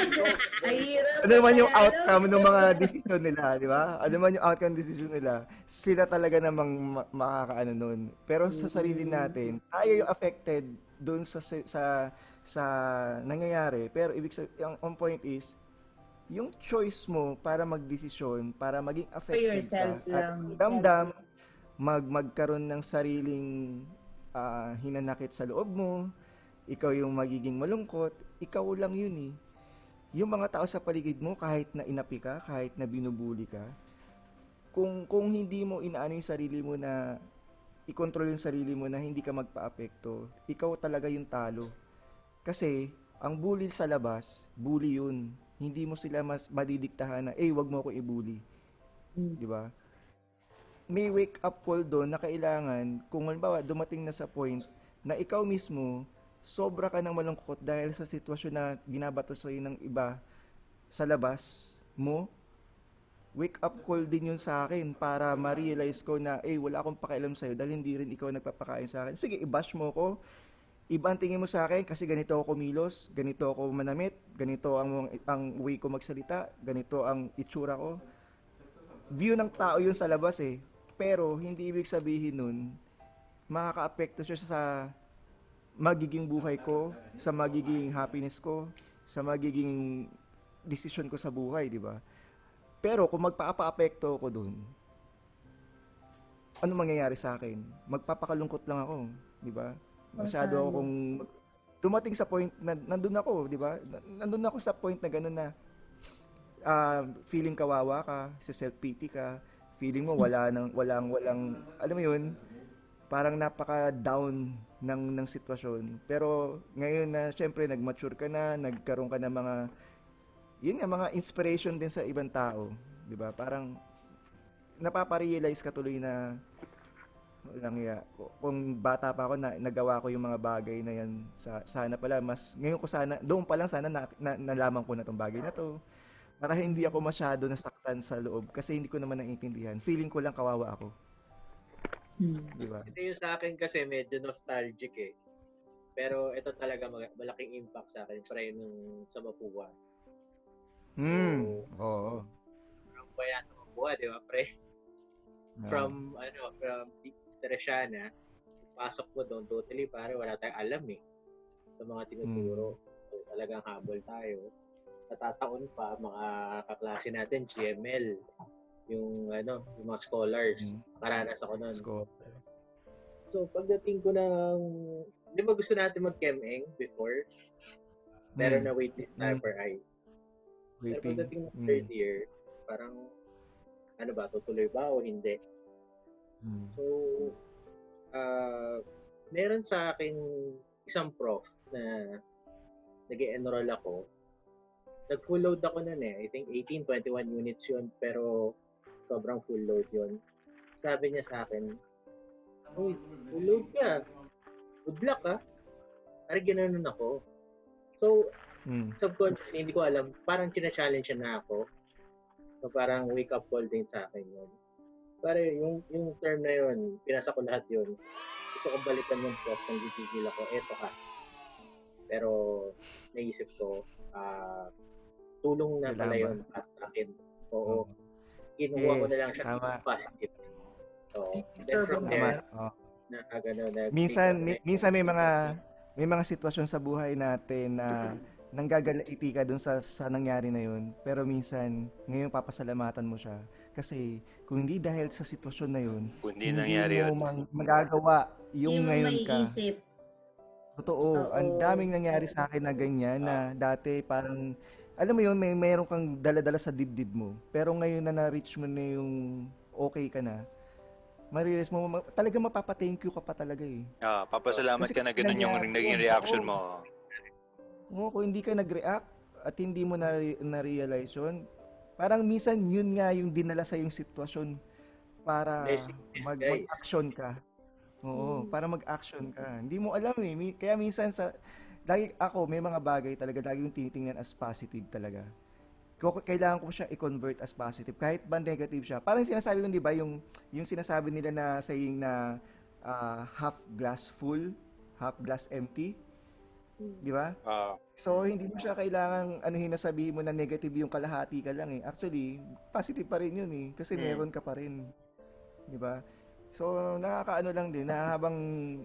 Ay, hirap. ano man yung outcome ng mga decision nila, di ba? Ano man yung outcome decision nila, sila talaga namang ma- makakaano nun. Pero sa sarili Mm. natin, tayo yung affected doon sa sa sa, nangyayari. Pero ibig sabihin, ang on point is, yung choice mo para magdesisyon, para maging affected yourself ka, at lang. damdam, mag magkaroon ng sariling ah, hinanakit sa loob mo, ikaw yung magiging malungkot, ikaw lang yun eh. Yung mga tao sa paligid mo, kahit na inapi ka, kahit na binubuli ka, kung kung hindi mo inaano yung sarili mo na i-control yung sarili mo na hindi ka magpa-apekto, ikaw talaga yung talo. Kasi, ang bully sa labas, bully yun. Hindi mo sila mas madidiktahan na, eh, wag mo ako i-bully. Mm. Di ba? May wake up call doon na kailangan, kung halimbawa dumating na sa point na ikaw mismo, sobra ka ng malungkot dahil sa sitwasyon na binabato sa'yo ng iba sa labas mo, wake up call din yun sa akin para ma-realize ko na, eh, wala akong pakialam sa'yo dahil hindi rin ikaw nagpapakain sa akin. Sige, i-bash mo ko, iba ang tingin mo sa akin kasi ganito ako kumilos, ganito ako manamit, ganito ang ang way ko magsalita, ganito ang itsura ko. View ng tao yun sa labas eh. Pero hindi ibig sabihin nun makakaapekto siya sa magiging buhay ko, sa magiging happiness ko, sa magiging decision ko sa buhay, di ba? Pero kung magpapa-apekto ako dun, ano mangyayari sa akin? Magpapakalungkot lang ako, di ba? Masyado Tama. akong dumating sa point na nandun ako, di ba? Na- Nandun ako sa point na gano'n na ah, feeling kawawa ka, sa self-pity ka, feeling mo wala nang walang walang alam mo 'yun, parang napaka-down ng ng sitwasyon. Pero ngayon na syempre nag-mature ka na, nagkaroon ka ng mga yun nga mga inspiration din sa ibang tao, 'di ba? Parang napapa-realize ka tuloy na walang iya. Kung bata pa ako na nagawa ko yung mga bagay na yan sa sana pala mas ngayon ko sana doon pa lang sana na, na, nalaman ko na tong bagay na to para hindi ako masyado nasaktan sa loob kasi hindi ko naman naiintindihan. Feeling ko lang kawawa ako, Hmm. di ba? Ito yung sa akin kasi medyo nostalgic eh. Pero ito talaga mag- malaking impact sa akin pre nung sa Mapua. Hmm. Oo. From kaya sa Mapua, di ba pre? Ah. From ano, from Teresiana, pasok mo doon totally pare wala tayong alam eh sa mga tinuturo. So, talagang habol tayo. Natataon pa mga kaklase natin GML yung ano, yung mga scholars. Hmm. Nakaranas ako noon. So, pagdating ko ng... Di ba gusto natin mag-chemeng before? Pero Hmm. na waitlist tayo Mm. eye. Pero Waiting. pagdating ng Mm. third year, parang, ano ba, tutuloy ba o hindi? Hmm. So, ah meron sa akin isang prof na nag enroll ako. Nag-full load ako nun eh. I think 18, 21 units yun, pero sobrang full load yun. Sabi niya sa akin, Uy, full load ka. Good luck ah. Parang ginanon ako. So, Hmm. subconsciously, hindi ko alam, parang china-challenge siya na ako. So, parang wake up call din sa akin yun. Pare, yung, yung term na yun, pinasa ko lahat yun. Gusto ko balikan yung prof ng gigigil ako, eto ka. Pero, naisip ko, ah, tulong na pala yun at akin. Oo. Kinuha ko na lang Yes, siya tama. positive. Oo. Then from there, Oh. na, gano, na, Minsan mi- minsan may mga may mga sitwasyon sa buhay natin na nanggagalaiti ka dun sa, sa nangyari na yun. Pero minsan, ngayon papasalamatan mo siya. Kasi kung hindi dahil sa sitwasyon na yun, Kung hindi nangyari mo yun. magagawa yung, Yung ngayon ka. isip. Totoo. Oo. Ang daming nangyari sa akin na ganyan na dati parang, alam mo yun, may mayroon kang daladala sa dibdib mo. Pero ngayon na na-reach mo na yung okay ka na, marirealize mo, ma- talaga mapapa-thank you ka pa talaga eh. Ah, papasalamat Kasi ka na ganun yung naging yun. reaction Oo. mo. Oo, kung hindi ka nag-react at hindi mo na, na-realize yun, parang minsan yun nga yung dinala sa yung sitwasyon para mag, mag-action ka. Oo, para mag-action ka. Hindi mo alam eh. Mi- Kaya minsan sa, lagi ako, may mga bagay talaga, lagi yung tinitingnan as positive talaga. Kailangan ko siya i-convert as positive. Kahit ba negative siya. Parang sinasabi mo, di ba, yung, yung sinasabi nila na saying na ah, half glass full, half glass empty. Di ba? Ah, So, hindi mo siya kailangang ano hinasabihin mo na negative yung kalahati ka lang eh. Actually, positive pa rin yun eh. Kasi Mm. meron ka pa rin. Di ba? So, nakakaano lang din na habang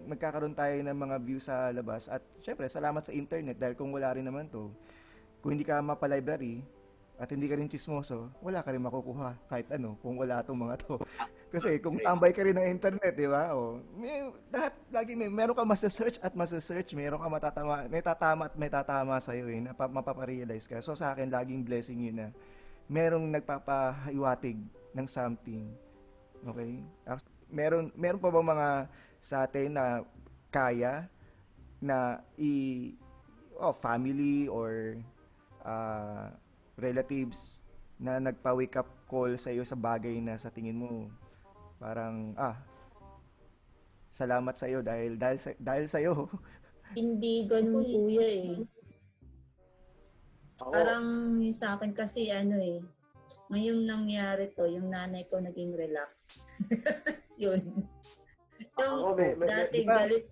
nagkakaroon tayo ng mga views sa labas at syempre, salamat sa internet dahil kung wala rin naman to, kung hindi ka mapa-library at hindi ka rin chismoso, wala ka rin makukuha kahit ano kung wala tong mga to. Kasi kung tambay ka rin ng internet, di ba? O, may, lahat, lagi may, meron ka masa-search at masa-search, meron ka matatama, may tatama at may tatama sa'yo eh, na pa- mapaparealize ka. So sa akin, laging blessing yun na merong nagpapahiwatig ng something. Okay? Ac- Meron, meron pa ba mga sa atin na kaya na i oh, family or ah, relatives na nagpa-wake up call sa iyo sa bagay na sa tingin mo parang ah salamat sa iyo dahil dahil sa, dahil sa iyo Hindi ganun kuya eh. Ako, Parang yung sa akin kasi ano eh, ngayong nangyari to, yung nanay ko naging relax. Yun. Yung ako may, may, may, dati Diba? galit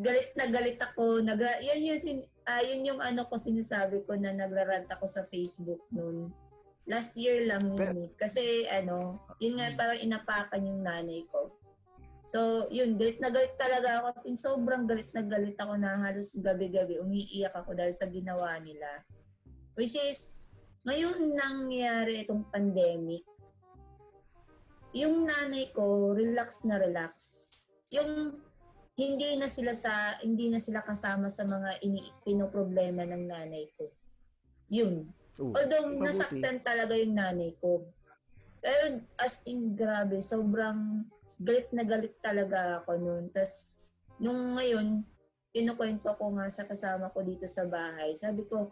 galit na galit ako. Nagra, yan yung, sin, ah, yun yung ano ko sinasabi ko na nagrarant ako sa Facebook noon. Last year lang yun eh. Kasi ano, yun nga parang inapakan yung nanay ko. So, yun, galit na galit talaga ako. As in, sobrang galit na galit ako na halos gabi-gabi umiiyak ako dahil sa ginawa nila. Which is, ngayon nangyari itong pandemic, yung nanay ko, relax na relax. Yung hindi na sila sa hindi na sila kasama sa mga ini pinoproblema ng nanay ko. Yun. Oh, Although mabuti. nasaktan talaga yung nanay ko. Pero as in grabe, sobrang galit na galit talaga ako noon. Tapos nung ngayon, kinukwento ko nga sa kasama ko dito sa bahay. Sabi ko,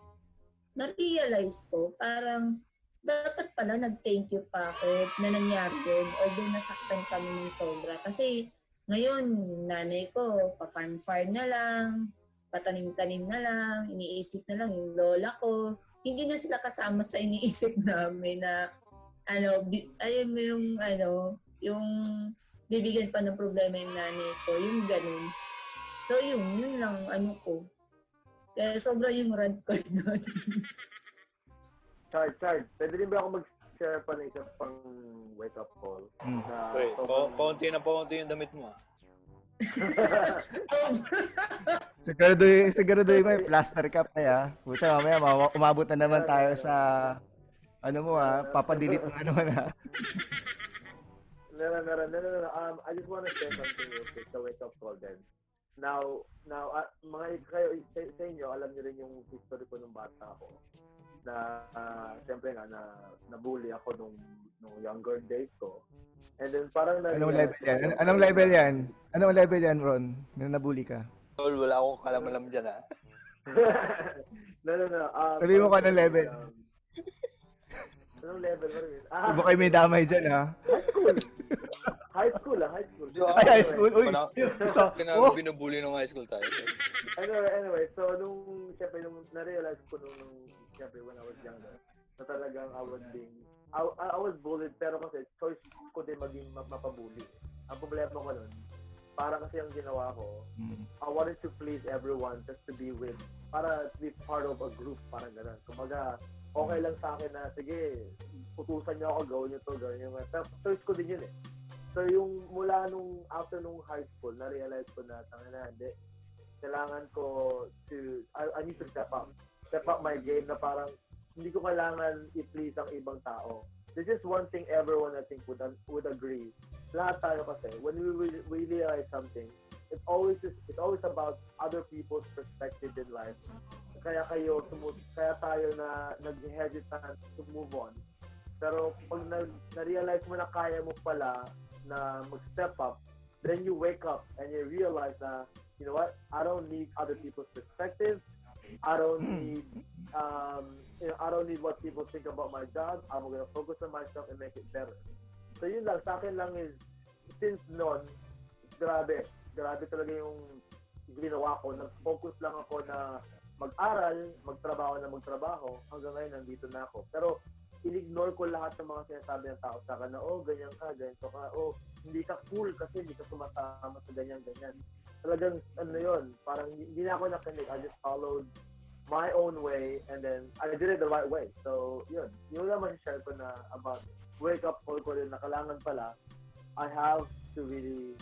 na-realize ko, parang dapat pala nag-thank you pa ako na nangyari yun. Although nasaktan kami ng sobra. Kasi ngayon, nanay ko, pa-farm-farm na lang, patanim-tanim na lang, iniisip na lang yung lola ko. Hindi na sila kasama sa iniisip namin na ano, bi- ayun mo yung ano, yung bibigyan pa ng problema yung nanay ko, yung ganun. So yun, yun lang ano ko. Kaya sobra yung rant ko doon. Chard, Chard, pwede rin ba ako mag-share pa ng isang pang wake-up call? Mm. Na, Wait, pa- sobrang- paunti na paunti yung damit mo. ah. Sigurado, sigurado may plaster ka pa ya. Pucha, mamaya ma- umabot na naman tayo sa ano mo ha, papadelete mo na naman ha. Meron, meron, meron, meron. Um, I just want to share something real quick sa wake-up call din. Now, now uh, mga kayo, sa, sa inyo, alam niyo rin yung history ko nung bata ako. Na, uh, siyempre nga, na, nabully ako nung, nung younger days ko. And then parang na Anong level yan? An- anong level yan? Anong level yan, Ron? Nung nabully ka? Tol, wala akong kalam-alam dyan ah. no, no, no. Um, Sabihin mo kung anong level. Um, anong level mo rin? Ah, kayo may damay dyan ha. high school ah, high school. Ay, high school. Uy, Pana- so, oh, binubuli nung high school tayo. Anyway, anyway, so nung, syempre, nung na-realize ko nung, nung syempre, when I was younger, na talagang I was being, I, I was bullied, pero kasi choice ko din maging map- mapabully. Ang problema ko nun, para kasi ang ginawa ko, Mm. I wanted to please everyone just to be with, para to be part of a group, parang gano'n. Kumaga, okay lang sa akin na, sige, utusan niyo ako, gawin niyo to, gawin niyo. Pero choice ko din yun eh. So yung mula nung after nung high school, na-realize ko na, tanga na, hindi, kailangan ko to, I, I need to step up. Step up my game na parang hindi ko kailangan i-please ang ibang tao. This is one thing everyone I think would, would agree. Lahat tayo kasi, when we, re- we realize something, it's always it's always about other people's perspective in life. Kaya kayo sumu- kaya tayo na nag-hesitate to move on. Pero pag na, na-realize mo na kaya mo pala na mag-step up, then you wake up and you realize na, you know what, I don't need other people's perspective. I don't need, um, you know, I don't need what people think about my job. I'm gonna focus on myself and make it better. So yun lang, sa akin lang is, since noon, grabe, grabe talaga yung ginawa ko. Nag-focus lang ako na mag-aral, magtrabaho na magtrabaho. Hanggang ngayon, nandito na ako. Pero, in-ignore ko lahat ng mga sinasabi ng tao sa akin na, oh, ganyan ka, ganito ka, oh, hindi ka cool kasi hindi ka sumasama sa ganyan, ganyan. Talagang, ano yun, parang hindi na ako nakinig. I just followed my own way and then I did it the right way. So, yun. Yun lang share ko na about wake up call ko rin na kailangan pala I have to really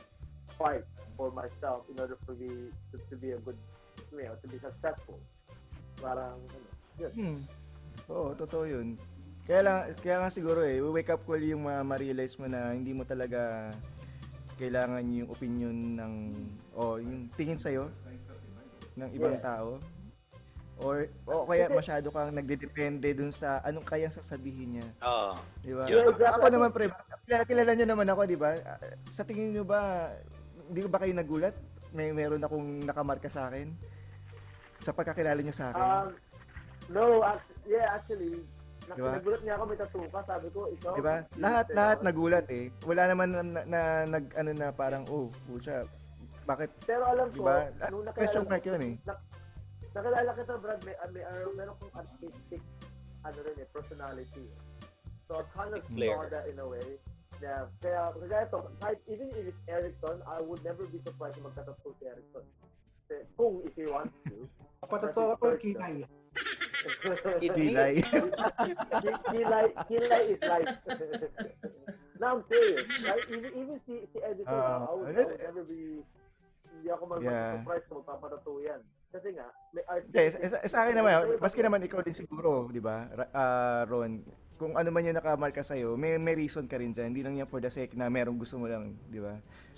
fight for myself in order for me to, to be a good, you know, to be successful. Parang, ano, yun. Hmm. Oo, totoo yun. Kaya lang, kaya nga siguro eh, wake up call yung ma- ma-realize mo na hindi mo talaga kailangan yung opinion ng, o yung tingin sa'yo ng ibang Yeah. tao. Or, o kaya masyado kang nagdedepende dun sa anong kayang sasabihin niya. Oo. Di ba? Exactly. Ako naman, pre, kilala, kilala nyo naman ako, di ba? Sa tingin nyo ba, hindi ba kayo nagulat? May meron akong nakamarka sa akin? Sa pagkakilala nyo sa akin? Um, no, act- yeah, actually, Diba? nagulat niya ako may tattoo ka. Sabi ko, ikaw. Di ba? hindi Lahat lahat nagulat eh. Wala naman na, na, na nag ano na parang oh, pucha. Bakit Pero alam di ko, ba? nung Question mark 'yun eh. nakilala kita, Brad, may, may, may meron kong artistic, ano rin eh, personality. So, I kind of saw that in a way. Yeah, kaya, kaya ito, kahit even if it's Erickson, I would never be surprised na magkatattoo si Erickson. Kasi kung if he wants to. Patotoo ko, kinay. Kilay. Ki- kilay, kilay is life. no, I'm serious. Like, even, even si, si editor, Ah, I, would, I never be, hindi ako mag Yeah. surprise kung magpapatato yan. Kasi nga, may art. Hindi, sa, sa- sa akin naman, maski naman ikaw din siguro, di ba, ah, Ron, kung ano man yung nakamarka sa'yo, may, may reason ka rin dyan. Hindi lang yan for the sake na merong gusto mo lang, di ba?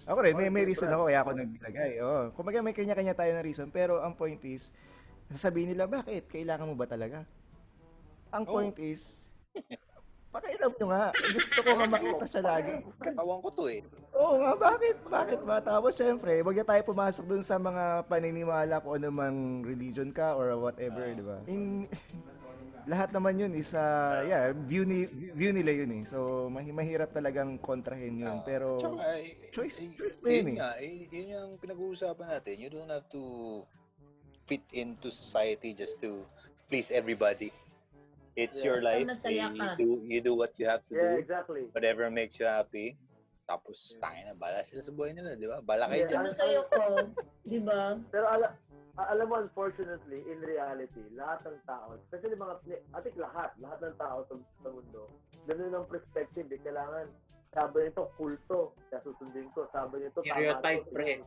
Ako rin, may, may reason ako, kaya ako naglagay. Oo. Kumbaga may kanya-kanya tayo ng reason. Pero ang point is, sasabihin nila, bakit? Kailangan mo ba talaga? Ang Oo. point is, pakailan mo nga. Gusto ko nga makita siya lagi. Katawan ko to eh. Oo nga, bakit? Bakit ba? Tapos syempre, wag na tayo pumasok dun sa mga paniniwala kung ano mang religion ka or whatever, di ba? In, lahat naman yun is, ah, yeah, view, ni, view nila yun eh. So, mahi- mahirap talagang kontrahin yun. Ah, Pero, tsaka, eh, choice- eh, choice mo yun yun eh. nga, eh, yun yung pinag-uusapan natin. You don't have to fit into society just to please everybody. It's Yeah. your life. masaya you, do, you do what you have to Yeah, do. exactly. Whatever makes you happy. Tapos, tangin na, bala sila sa buhay nila, di ba? Bala kayo Yeah. dyan. Ano sa'yo ko? Di ba? Pero ala, a- alam mo, unfortunately, in reality, lahat ng tao, especially mga, I think lahat, lahat ng tao sa, sa mundo, ganun ang perspective. Eh. Kailangan, sabi nito, kulto, kaya susundin ko. Sabi nito, Stereotype, pre.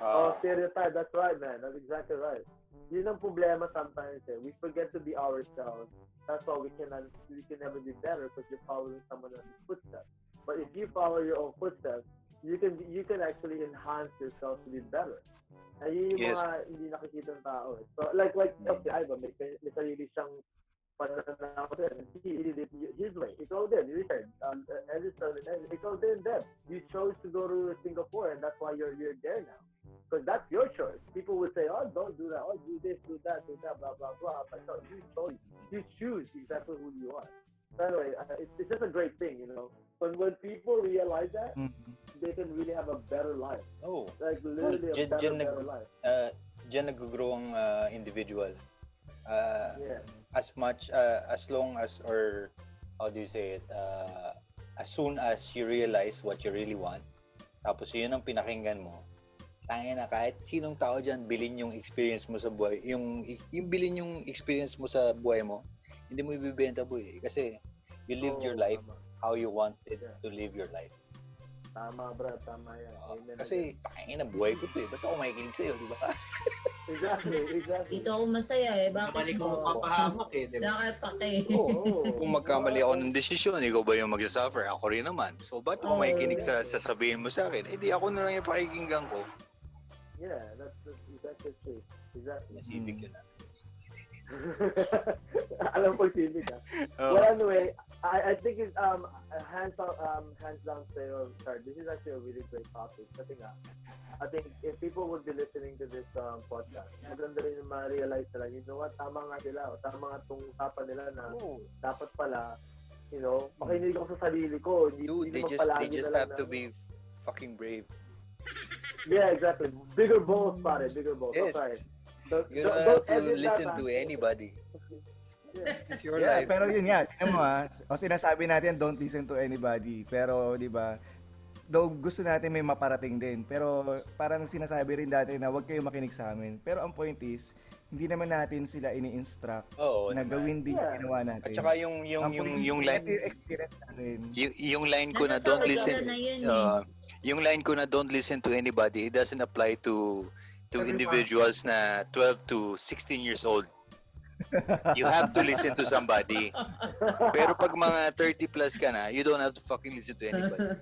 Ah, Oh, stereotype. That's right, man. That's exactly right. Yun ang problema sometimes. Eh. We forget to be ourselves. That's why we cannot, we can never be better because you're following someone else's footsteps. But if you follow your own footsteps, you can you can actually enhance yourself to be better. And yun yung Yes. mga hindi nakikita ng tao. Eh. So, like, like, Mm. okay, Iva, may, may sarili siyang pananaw din. He, he did it his way. Ikaw din, Richard. Um, Edison, and ikaw din, Deb. You chose to go to Singapore and that's why you're, you're there now. Because that's your choice. People would say, oh, don't do that. Oh, do this, do that, do that, blah, blah, blah. But no, you chose. You choose exactly who you are. By the way, it's, it's just a great thing, you know. When, when people realize that, Mhm. They can really have a better life. oh, Like, literally a Dyan- better, dyan nag- better life. uh, dyan nag-grow ang uh, individual. Uh, Yeah. as much uh, as long as or how do you say it uh, as soon as you realize what you really want tapos yun ang pinakinggan mo tangin na kahit sinong tao diyan bilin yung experience mo sa buhay yung yung bilin yung experience mo sa buhay mo hindi mo ibibenta boy kasi you live your Oo, life Oh, tama. how you wanted Yeah. to live your life Tama, bro. Tama yan. Uh, Amen. kasi tangin na buhay ko to eh ba't ako makikinig sa'yo di ba Exactly, exactly. Dito ako masaya eh. Bakit ikaw mo? mapapahamak eh, di ba? Wala ka pake. Oo. kung magkamali ako ng desisyon, ikaw ba yung magsasuffer? Ako rin naman. So, ba't mo Oo. makikinig sa sasabihin mo sa akin? Eh, di ako na lang yung pakikinggan ko. Yeah, that's, that's, that's the truth. Exactly. Nasibig yun. ah. Alam ko ka. Oh. Well, anyway, I, I think it's um hands down um hands down sa'yo, sir. This is actually a really great topic. Kasi nga, I think if people would be listening to this um, podcast, maganda rin ma-realize nila, you know what, tama nga sila, o tama nga itong usapan nila na Oh, dapat pala, you know, makinig ako sa sarili ko. Hindi, dude, hindi they just they just na have to na- be fucking brave. Yeah, exactly. Bigger balls, pare. Bigger balls. Yes. That's right. Don't, You don't, don't have to listen to anybody. Yeah. It's your Yeah, life. pero yun nga, tingnan mo ah, o sinasabi natin don't listen to anybody, pero 'di ba? Though gusto natin may maparating din, pero parang sinasabi rin dati na huwag kayo makinig sa amin. Pero ang point is, hindi naman natin sila ini-instruct Oo, na naman. gawin din yung Yeah. ginawa natin. At saka yung yung Ang yung yung line yung experience natin. yung, yung line ko na don't listen na yun eh. uh, yung line ko na don't listen to anybody it doesn't apply to to Everyone. individuals na 12 to 16 years old you have to listen to somebody pero pag mga 30 plus ka na you don't have to fucking listen to anybody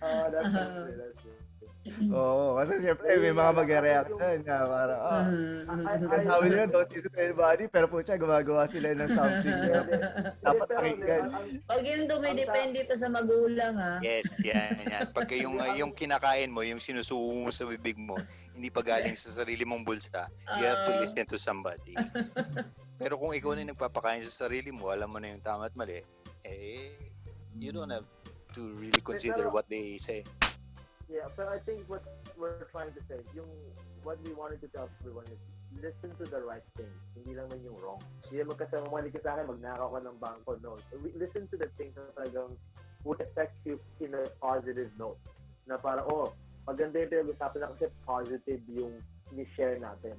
Oh, that's true. That's true. Oo, kasi syempre may mga mag-react na na parang, ah, I- sabi nila don't listen to anybody, pero po siya gumagawa sila ng something na dapat pakinggan. Pag yun dumidepende pa sa magulang ha. yes yan yan pagka yung yung kinakain mo yung sinusubo mo sa bibig mo hindi pa galing sa sarili mong bulsa you have to Ah. listen to somebody pero kung ikaw na yung nagpapakain sa sarili mo alam mo na yung tama at mali eh you don't have to really consider what they say Yeah, but I think what we're trying to say, yung what we wanted to tell everyone is listen to the right things. Hindi lang man yung wrong. Hindi naman kasi mamali ka sa akin, magnakaw ka ng bangko. No. We- Listen to the things na talagang would affect you in a positive note. Na para, oh, maganda yung pinag-usapan na kasi positive yung ni-share natin.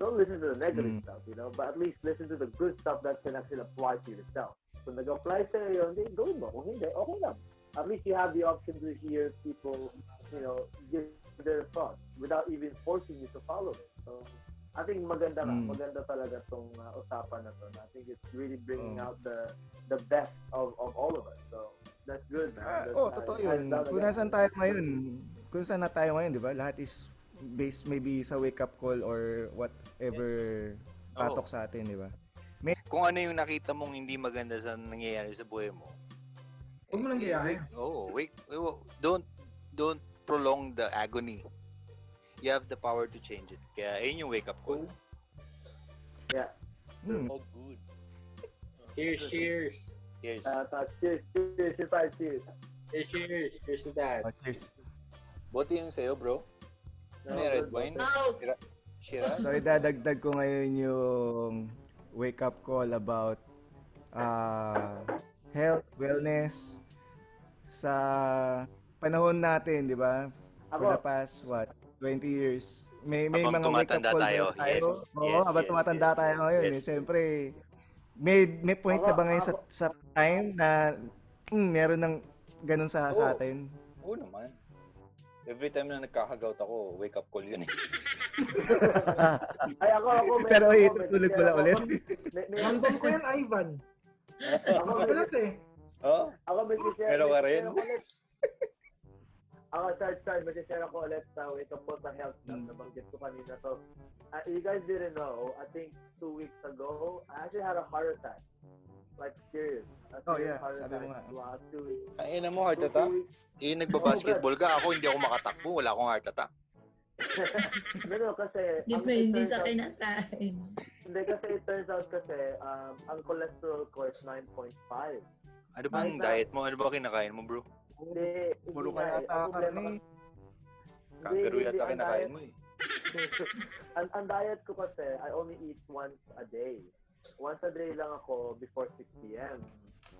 Don't listen to the negative Mm. stuff, you know, but at least listen to the good stuff that can actually apply to yourself. Kung nag-apply sa'yo yun, hindi, gawin mo. Kung hindi, okay lang. At least you have the option to hear people, you know, give their thoughts without even forcing you to follow it. So, I think maganda nga, Mm. maganda talaga tong uh, usapan na to. I think it's really bringing Oh. out the the best of, of all of us. So, that's good. Ah, That's, oh, uh, totoo yun. Kung nasan tayo ngayon, kung saan na tayo ngayon, di ba? Lahat is based maybe sa wake-up call or whatever patok sa atin, di ba? Kung ano yung nakita mong hindi maganda sa nangyayari sa buhay mo. Huwag mo nang eh, gayahin. wait- Oh, wait, wait, don't don't prolong the agony. You have the power to change it. Kaya ayun yung wake up call. Hmm. Oh, good. Cheers, cheers. Yes. Uh, uh, cheers, cheers, cheers, cheers, cheers. Cheers, cheers. Cheers to that. Oh, cheers. Buti yung sa'yo, bro. Ano yung red wine? Oh, Shiraz? So, idadagdag ko ngayon yung wake-up call about uh, health, wellness, sa panahon natin, di ba? For the past, what, 20 years. May, may Habang mga tumatanda call tayo. na tayo. Yes, Oo, yes, habang yes, tumatanda yes. tayo ngayon. Yes. Eh. Siyempre, may, may point na Ako- ba ngayon sa, sa time na mm, meron ng ganun sa, sa Oo. atin? Oo naman. Every time na nagkakagout ako, wake up call yun eh. ay ako, ako. may- Pero ako, itutulog ako. ulit. Random ko yan, Ivan. ako, may, Kalat eh. Oh? ako may share. Pero ka rin? ako ulit. Sorry, sorry, may share ako ulit sa wake up call sa health stuff. Mm. Nabanggit ko kanina. So, uh, you guys didn't know, I think two weeks ago, I actually had a heart attack. Like, serious. Oh, yeah. Sabi mo nga. Ay, ina mo, heart attack? Eh, nagbabasketball ka. Ako, hindi ako makatakbo. Wala akong heart attack. No, kasi... depende sa kinakain. Hindi, kasi it turns out kasi, um, ang cholesterol ko is 9.5. Ano bang diet mo? Ano ba kinakain mo, bro? Hindi, Puro nga ka eh. yata karne. Kangaroo yata kinakain mo eh. ang, ang diet ko kasi, I only eat once a day. Once a day lang ako before 6 p.m.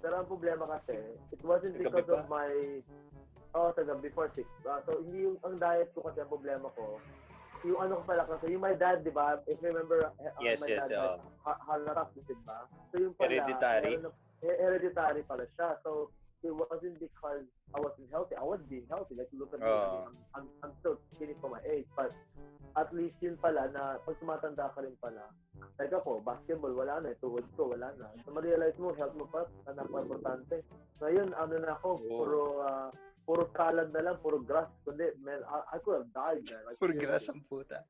Pero ang problema kasi, it wasn't Sa because of my... Oh, sa gabi, before 6. Ah, so, hindi yung ang diet ko kasi ang problema ko. Yung ano ko pala kasi, yung my dad, di ba? If you remember, uh, Yes, my yes, dad oo. has ha- halarak, di ba? So, yung pala, Hereditary? na- hereditary pala siya. So, it wasn't because I wasn't healthy. I was being healthy. Like, look at me. Oo. I'm, I'm, I'm still skinny for my age. But at least yun pala na pag tumatanda ka rin pala, like ako, basketball, wala na. Tuhod ko, wala na. So, ma-realize mo, health mo pa, ang importante. So, yun, ano na ako, Oo. puro, ah, puro salad na lang, puro grass. Kundi, man, I, I could have died, man. Like, Puro grass ang puta.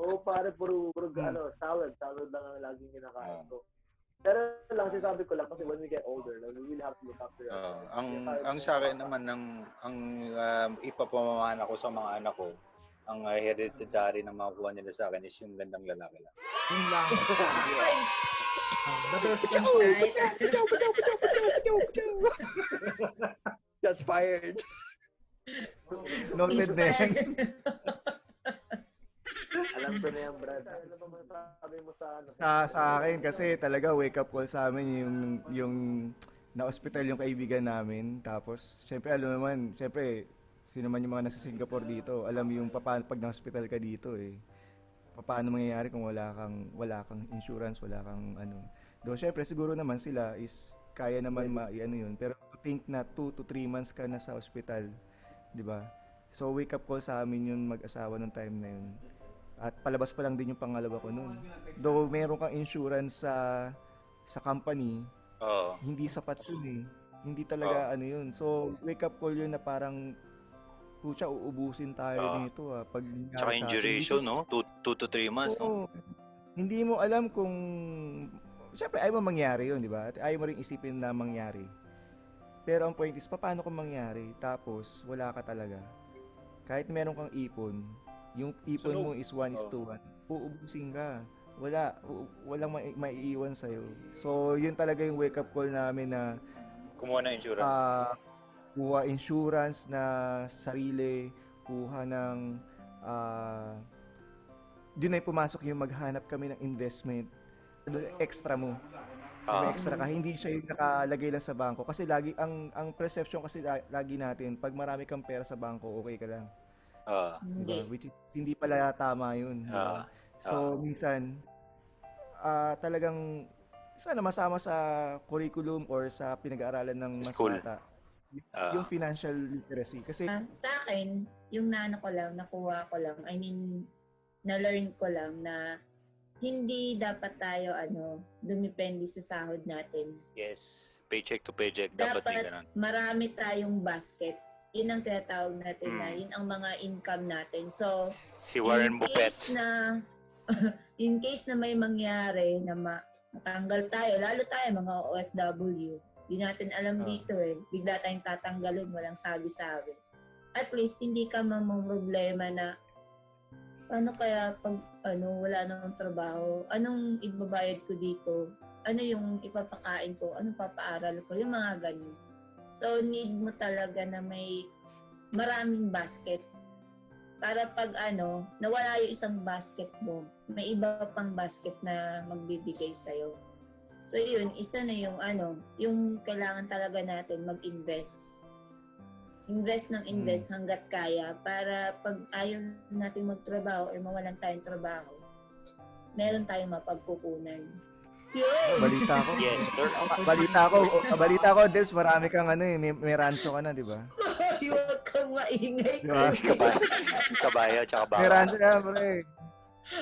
Oo, pare, puro, puro Hmm. ano, salad. Salad lang ang laging kinakain Ah. ko. Pero lang, sinasabi ko lang kasi when we get older, like, we really have to look after ourselves. ang Kaya ang sa akin naman ang ang um, ipapamamana ko sa mga anak ko ang uh, hereditary na makukuha nila sa akin is yung gandang lalaki lang. Yun lang. That's fired. Noted na yan. Alam ko na yan, Brad. Ano ba masasabi mo sa ano? Sa, sa akin kasi talaga wake up call sa amin yung yung na-hospital yung kaibigan namin. Tapos, syempre alam naman, syempre, sino man yung mga nasa Singapore dito, alam yung paano pag na-hospital ka dito eh. Paano mangyayari kung wala kang wala kang insurance, wala kang ano. Do syempre siguro naman sila is kaya naman ma ano yun. Pero to think na 2 to 3 months ka na sa hospital, 'di ba? So wake up call sa amin yun mag-asawa nung time na yun. At palabas pa lang din yung pangalawa ko noon. Though meron kang insurance sa sa company, Oo. hindi sapat yun eh. Hindi talaga ano yun. So wake up call yun na parang pucha uubusin tayo Oo. nito ah pag Tsaka Which is- no? 2 to 3 months, no? Oo. Hindi mo alam kung Siyempre, ayaw mo mangyari yun, di ba? At ayaw mo rin isipin na mangyari. Pero ang point is, paano kung mangyari? Tapos, wala ka talaga. Kahit meron kang ipon, yung ipon Sunog. mo is 1 is to 1, uubusin ka. Wala, u- walang mai- maiiwan sa'yo. So, yun talaga yung wake-up call namin na Kumuha ng insurance. ah kuha insurance na sarili, kuha ng ah doon ay pumasok yung maghanap kami ng investment ano, extra mo. May extra ka. Hindi siya yung nakalagay lang sa bangko. Kasi lagi, ang ang perception kasi la- lagi natin, pag marami kang pera sa bangko, okay ka lang. Ah, Hindi. Diba? Which is, hindi pala tama yun. diba? Ah, so, minsan, ah talagang, sana masama sa curriculum or sa pinag-aaralan ng mas School. bata. ah, yung financial literacy. Kasi, Ah, sa akin, yung naano ko lang, nakuha ko lang, I mean, na-learn ko lang na hindi dapat tayo ano, dumipende sa sahod natin. yes. Paycheck to paycheck. Dapat, Dapat marami tayong basket. Yun ang tinatawag natin na Mm. yun ang mga income natin. So, Si Warren in Buffett. case na in case na may mangyari na ma- matanggal tayo, lalo tayo mga OFW, di natin alam Ah. dito eh. Bigla tayong tatanggalin, walang sabi-sabi. At least, hindi ka mamang problema na paano kaya pag ano, wala namang trabaho, anong ibabayad ko dito? Ano yung ipapakain ko? Anong papaaral ko? Yung mga ganun. So, need mo talaga na may maraming basket para pag ano, nawala yung isang basket mo, may iba pang basket na magbibigay sa'yo. So yun, isa na yung ano, yung kailangan talaga natin mag-invest. Invest ng invest hanggat kaya para pag ayaw natin magtrabaho or mawalan tayong trabaho, meron tayong mapagkukunan. Yun! balita ko. Yes, sir. balita ko, balita ko, Dels, marami kang ano eh, may, may rancho ka na, di ba? Huwag kang maingay. Di ba? Kabayo, kabayo tsaka May baka. rancho yan, pre.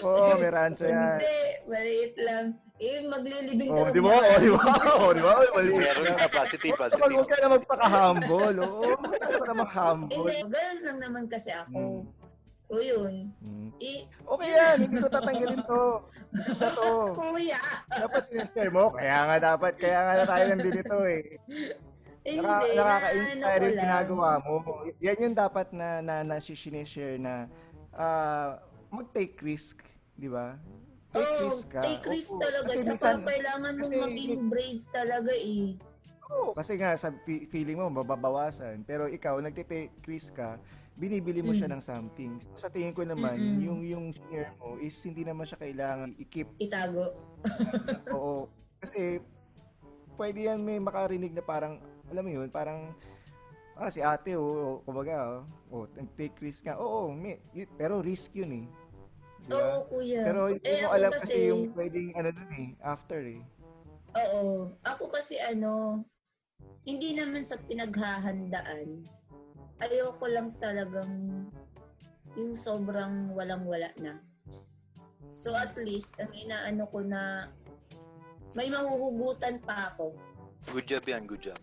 Oo, may rancho yan. Hindi, maliit lang. Eh, maglilibing Oh, ka di ba? Oh, di ba? Oh, di ba? Mali. Meron na positive, Huwag positive. ka na magpaka-humble. Oo, huwag ka na mag-humble. Hindi, ganun lang naman kasi ako. Hmm. O yun. Hmm. Eh, Okay yan, hindi ko tatanggalin to. Ito to. kuya! Dapat sinashare mo. Kaya nga dapat, kaya nga na tayo nandito eh. Eh, Naka, hindi, nakaka-inspire yung lang. ginagawa mo. Yan yung dapat na, na, na sinishare na ah, mag-take risk. Di ba? Take Oh, risk ka. take risk Oo. talaga. Kasi Tsaka minsan- kailangan mong kasi- maging brave talaga eh. Oo, kasi nga sa fe- feeling mo mababawasan. Pero ikaw nagte-take risk ka, binibili mo siya Mm. ng something. Sa tingin ko naman, Mm-mm. yung yung share mo is hindi naman siya kailangan i-keep. Itago. Oo. Kasi pwede yan may makarinig na parang alam mo yun, parang ah si ate oh, oh kumbaga oh, oh nag-take risk ka. Oo, may, y- pero risk yun eh. Di ba? Oo, kuya. Pero hindi Eh, mo alam kasi- kasi yung pwedeng ano dun eh, after eh. Oo. Ako kasi ano, hindi naman sa pinaghahandaan. Ayoko lang talagang yung sobrang walang-wala na. So at least, ang inaano ko na may mahuhugutan pa ako. Good job yan, good job.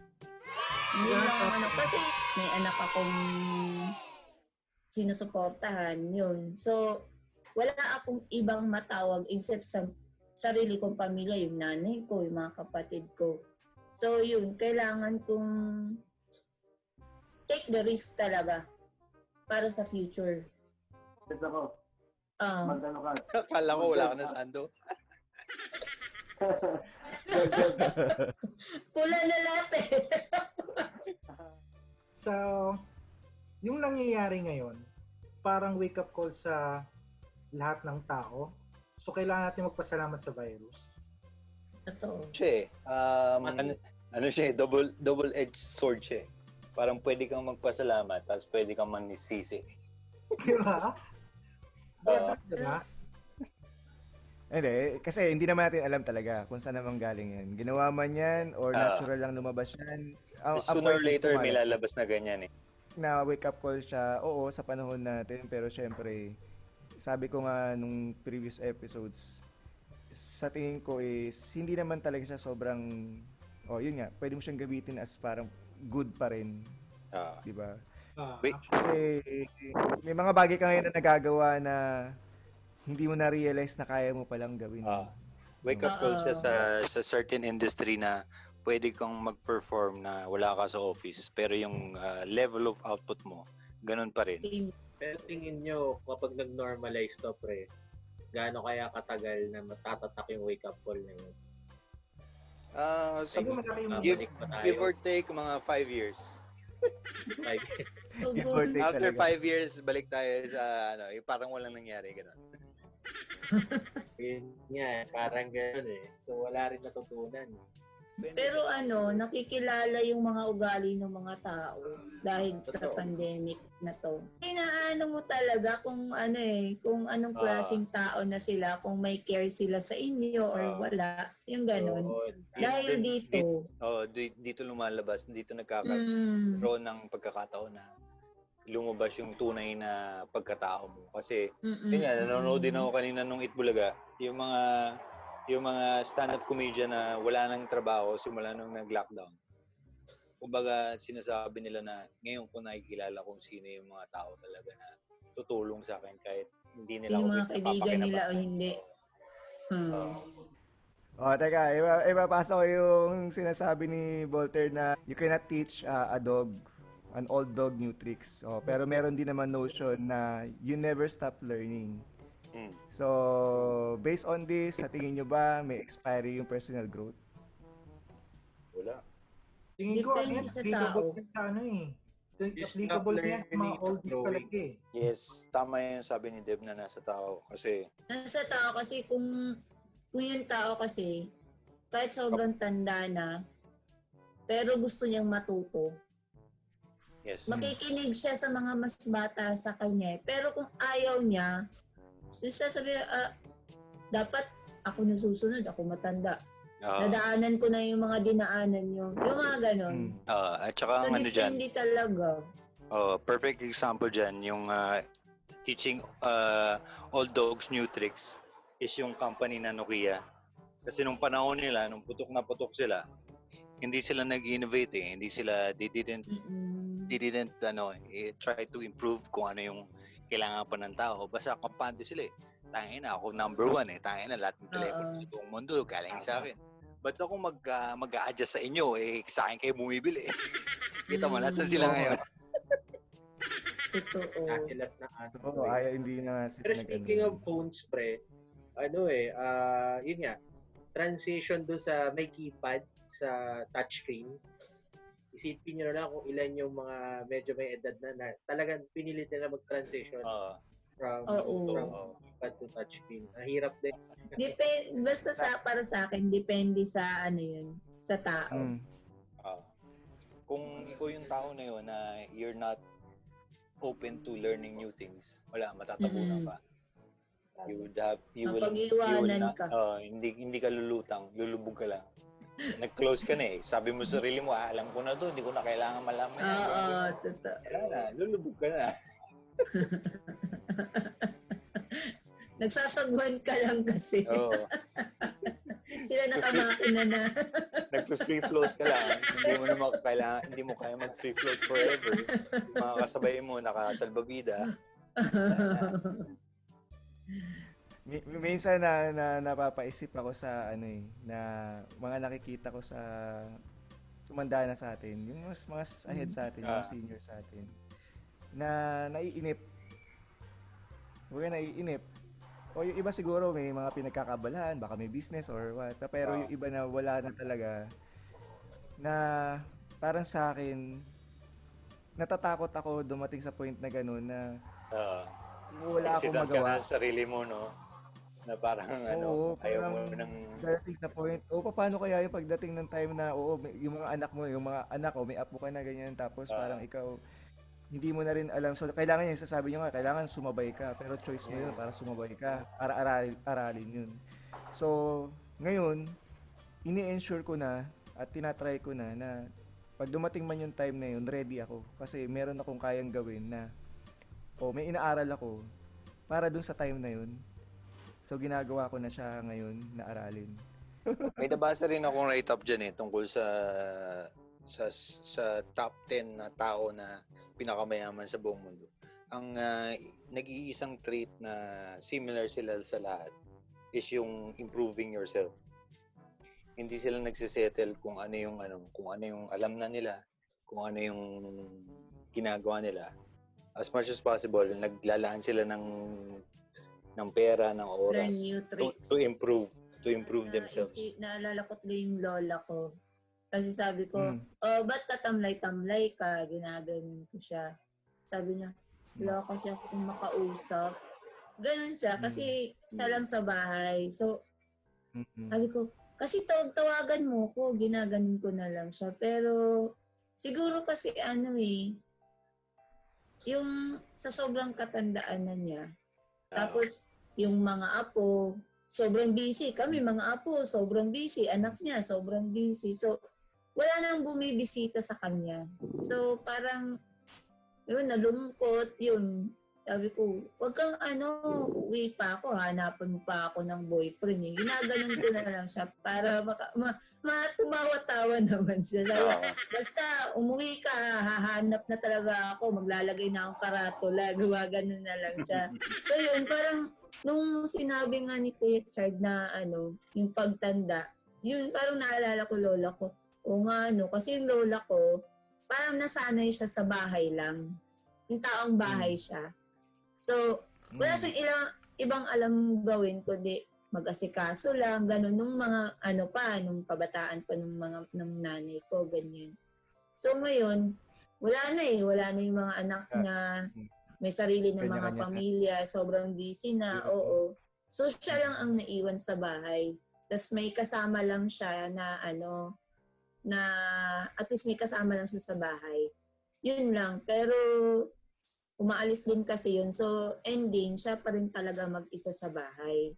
Hindi lang ang ano. Kasi may anak akong sinusuportahan yun. So, wala akong ibang matawag except sa sarili kong pamilya, yung nanay ko, yung mga kapatid ko. So, yun, kailangan kong take the risk talaga para sa future. Ito ako, Um, magano ka. Akala ko wala ka na sando. pula na lahat eh. So, yung nangyayari ngayon, parang wake-up call sa lahat ng tao. So, kailangan natin magpasalamat sa virus. Totoo. Siya. Um, ano, ano siya double, double-edged sword siya. Parang pwede kang magpasalamat, tapos pwede kang manisisi. Di ba? Oo. Di ba? Hindi, kasi hindi naman natin alam talaga kung saan naman galing yan. Ginawa man yan or Ah. natural lang lumabas yan. Ang Sooner or later, may lalabas na ganyan eh. na wake up call siya, oo, sa panahon natin, pero syempre, sabi ko nga nung previous episodes, sa tingin ko is, hindi naman talaga siya sobrang, oh, yun nga, pwede mo siyang gamitin as parang good pa rin, Ah. di ba? Wait. Kasi may mga bagay ka ngayon na nagagawa na hindi mo na-realize na kaya mo palang gawin. Ah. Wake up call siya sa, sa certain industry na pwede kang mag-perform na wala ka sa office. Pero yung ah, level of output mo, ganun pa rin. Pero tingin nyo, kapag nag-normalize to, pre, gaano kaya katagal na matatatak yung wake-up call na yun? Ah, Ay, Siguro malaki yung give, babalik pa tayo. give or take mga 5 years. Like, or good. take After talaga. 5 years, balik tayo sa ano, yung parang walang nangyari ganun. yun nga, parang gano'n eh. So, wala rin natutunan. Pero ano, nakikilala yung mga ugali ng mga tao dahil sa Totoo. pandemic na to. Inaano mo talaga kung ano eh, kung anong Ah. klaseng tao na sila, kung may care sila sa inyo or Ah. wala, yung ganun. Oo. Dahil Di- dito, Oh, di- dito lumalabas, dito nagkakaroon mm, ng pagkakataon na lumabas yung tunay na pagkatao mo. Kasi, mm, yun nga, nanonood din ako kanina nung Itbulaga, yung mga yung mga stand-up comedian na wala nang trabaho simula nung nag-lockdown. Kumbaga, sinasabi nila na ngayon ko nakikilala kung sino yung mga tao talaga na tutulong sa akin kahit hindi nila Sino ako mga kaibigan nila o hindi. Hmm. Oh, teka, iba, ipapasok ko yung sinasabi ni Voltaire na you cannot teach uh, a dog, an old dog new tricks. Oh, pero meron din naman notion na you never stop learning. Mm. So, based on this, sa tingin nyo ba may expiry yung personal growth? Wala. Tingin ko, ano Depende yan, sa applicable tao. yan sa ano eh. Applicable yan sa mga oldies talaga eh. Yes, tama yung sabi ni Deb na nasa tao. Kasi, Nasa tao kasi kung kung yung tao kasi kahit sobrang tanda na pero gusto niyang matuto, yes. makikinig siya sa mga mas bata sa kanya. eh. Pero kung ayaw niya, yung sasabi, ah, dapat ako nasusunod, ako matanda. Ah, Nadaanan ko na yung mga dinaanan nyo. Yung mga ganon. Mm. ah, at saka So, ano dyan, depende talaga. Oh, perfect example dyan, yung ah, teaching uh, old dogs new tricks is yung company na Nokia. Kasi nung panahon nila, nung putok na putok sila, hindi sila nag-innovate eh. Hindi sila, they didn't, Mm-mm. they didn't, ano, eh, try to improve kung ano yung kailangan pa ng tao. Basta kampante sila eh. Tangin na, ako number one eh. Tangin na, lahat ng telepono Oo. sa buong mundo, galing sa akin. Ba't ako mag, ah, mag-a-adjust sa inyo? Eh, sa akin kayo bumibili. Kita mo, lahat Mm. sila ngayon. Totoo. Kasilat na ano. Oo, eh. ayaw, hindi na Pero speaking of phones, pre, ano eh, ah, yun nga, transition doon sa may keypad sa touchscreen. Isipin nyo na lang kung ilan yung mga medyo may edad na, na talagang pinilit nila mag-transition Ah, from, Oo. from keypad to touchscreen. Ang hirap din. Depende, basta sa, para sa akin, depende sa ano yun, sa tao. Mm. Ah. kung ikaw yung tao na yun na you're not open to learning new things, wala, matatabunan Mm-mm. ka. You would have, you will, you will not, ka. ah, hindi, hindi ka lulutang, lulubog ka lang. Nag-close ka na eh. Sabi mo sa sarili mo, ah, alam ko na to, hindi ko na kailangan malaman. yan." Oo, totoo. Wala na, lulubog ka na. Nagsasagwan ka lang kasi. Oo. Sila nakamakina na. Nag-free float ka lang. hindi mo na kailangan, hindi mo kaya mag-free float forever. Yung mga kasabay mo, nakasalbabida. Mi- minsan na, na napapaisip ako sa ano eh, na mga nakikita ko sa tumanda na sa atin, yung mas mas ahead sa atin, yung Ah. senior sa atin, na naiinip. Huwag naiinip. O yung iba siguro may mga pinagkakabalahan, baka may business or what. Pero Ah. yung iba na wala na talaga, na parang sa akin, natatakot ako dumating sa point na gano'n na Ah. wala akong Hesitant ka magawa. na sa sarili mo, no? Na parang, ano, Oo, ayaw mo parang ng... darating sa point, o paano kaya yung pagdating ng time na, oo, yung mga anak mo, yung mga anak, o may apo ka na ganyan, tapos Ah. parang ikaw, hindi mo na rin alam. So, kailangan yung sasabi nyo nga, kailangan sumabay ka, pero choice mo yun para sumabay ka, para aralin, aralin yun. So, ngayon, ini-ensure ko na, at tinatry ko na, na pag dumating man yung time na yun, ready ako. Kasi meron akong kayang gawin na, o may inaaral ako, para dun sa time na yun. So, ginagawa ko na siya ngayon na aralin. May nabasa rin akong write-up dyan eh, tungkol sa sa sa top 10 na tao na pinakamayaman sa buong mundo. Ang ah, nag-iisang trait na similar sila sa lahat is yung improving yourself. Hindi sila nagsisettle kung ano yung ano, kung ano yung alam na nila, kung ano yung ginagawa nila. As much as possible, naglalaan sila ng ng pera, ng oras Learn new to, tricks. to improve, to improve themselves. Naisi- naalala ko tuloy yung lola ko. Kasi sabi ko, Mm. oh, ba't tatamlay-tamlay ka? Ginaganon ko siya. Sabi niya, wala kasi ako kung makausap. Ganon siya, kasi Hmm. siya lang sa bahay. So, Mm-mm. sabi ko, kasi tawag-tawagan mo ko, ginaganon ko na lang siya. Pero siguro kasi ano eh, yung sa sobrang katandaan na niya, tapos yung mga apo, sobrang busy. Kami mga apo, sobrang busy. Anak niya, sobrang busy. So, wala nang bumibisita sa kanya. So, parang, yun, nalungkot, yun. Sabi ko, wag kang ano, uwi pa ako, hanapan mo pa ako ng boyfriend. Eh. Ginaganon ko na lang siya para maka, ma, matumawa-tawa naman siya. Sabi. Basta umuwi ka, hahanap na talaga ako, maglalagay na akong karatula, gumagano na lang siya. So yun, parang nung sinabi nga ni Kuya Chard na ano, yung pagtanda, yun parang naalala ko lola ko. O nga ano, kasi yung lola ko, parang nasanay siya sa bahay lang. Yung taong bahay siya. So, wala Mm. siyang ilang, ibang alam gawin kundi mag-asikaso lang, ganun, nung mga ano pa, nung kabataan pa nung mga ng nanay ko, ganyan. So ngayon, wala na eh, wala na yung mga anak niya, may sarili ng mga na. pamilya, sobrang busy na, Mm. oo. So siya lang ang naiwan sa bahay. Tapos may kasama lang siya na ano, na at least may kasama lang siya sa bahay. Yun lang. Pero umaalis din kasi yun. So ending, siya pa rin talaga mag-isa sa bahay.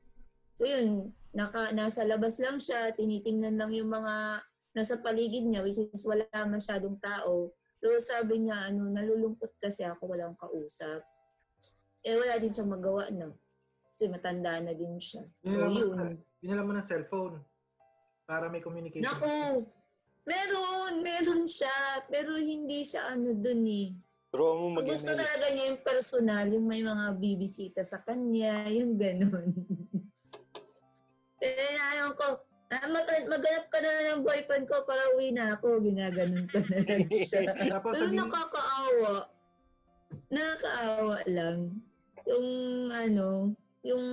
So yun, naka, nasa labas lang siya, tinitingnan lang yung mga nasa paligid niya, which is wala masyadong tao. So sabi niya, ano, nalulungkot kasi ako, walang kausap. Eh wala din siya magawa, no? Kasi matanda na din siya. So Dinala mo, yun. dinala mo ng cellphone para may communication. Naku! Meron, meron siya. Pero hindi siya ano dun eh. Pero mo mag Gusto talaga niya yung personal, yung may mga bibisita sa kanya, yung ganun. eh, ayaw ko, ah, mag maghanap ka na ng boyfriend ko para uwi na ako. Ginaganon ko na lang siya. Tapos Pero sabihin, nakakaawa. Nakakaawa lang. Yung ano, yung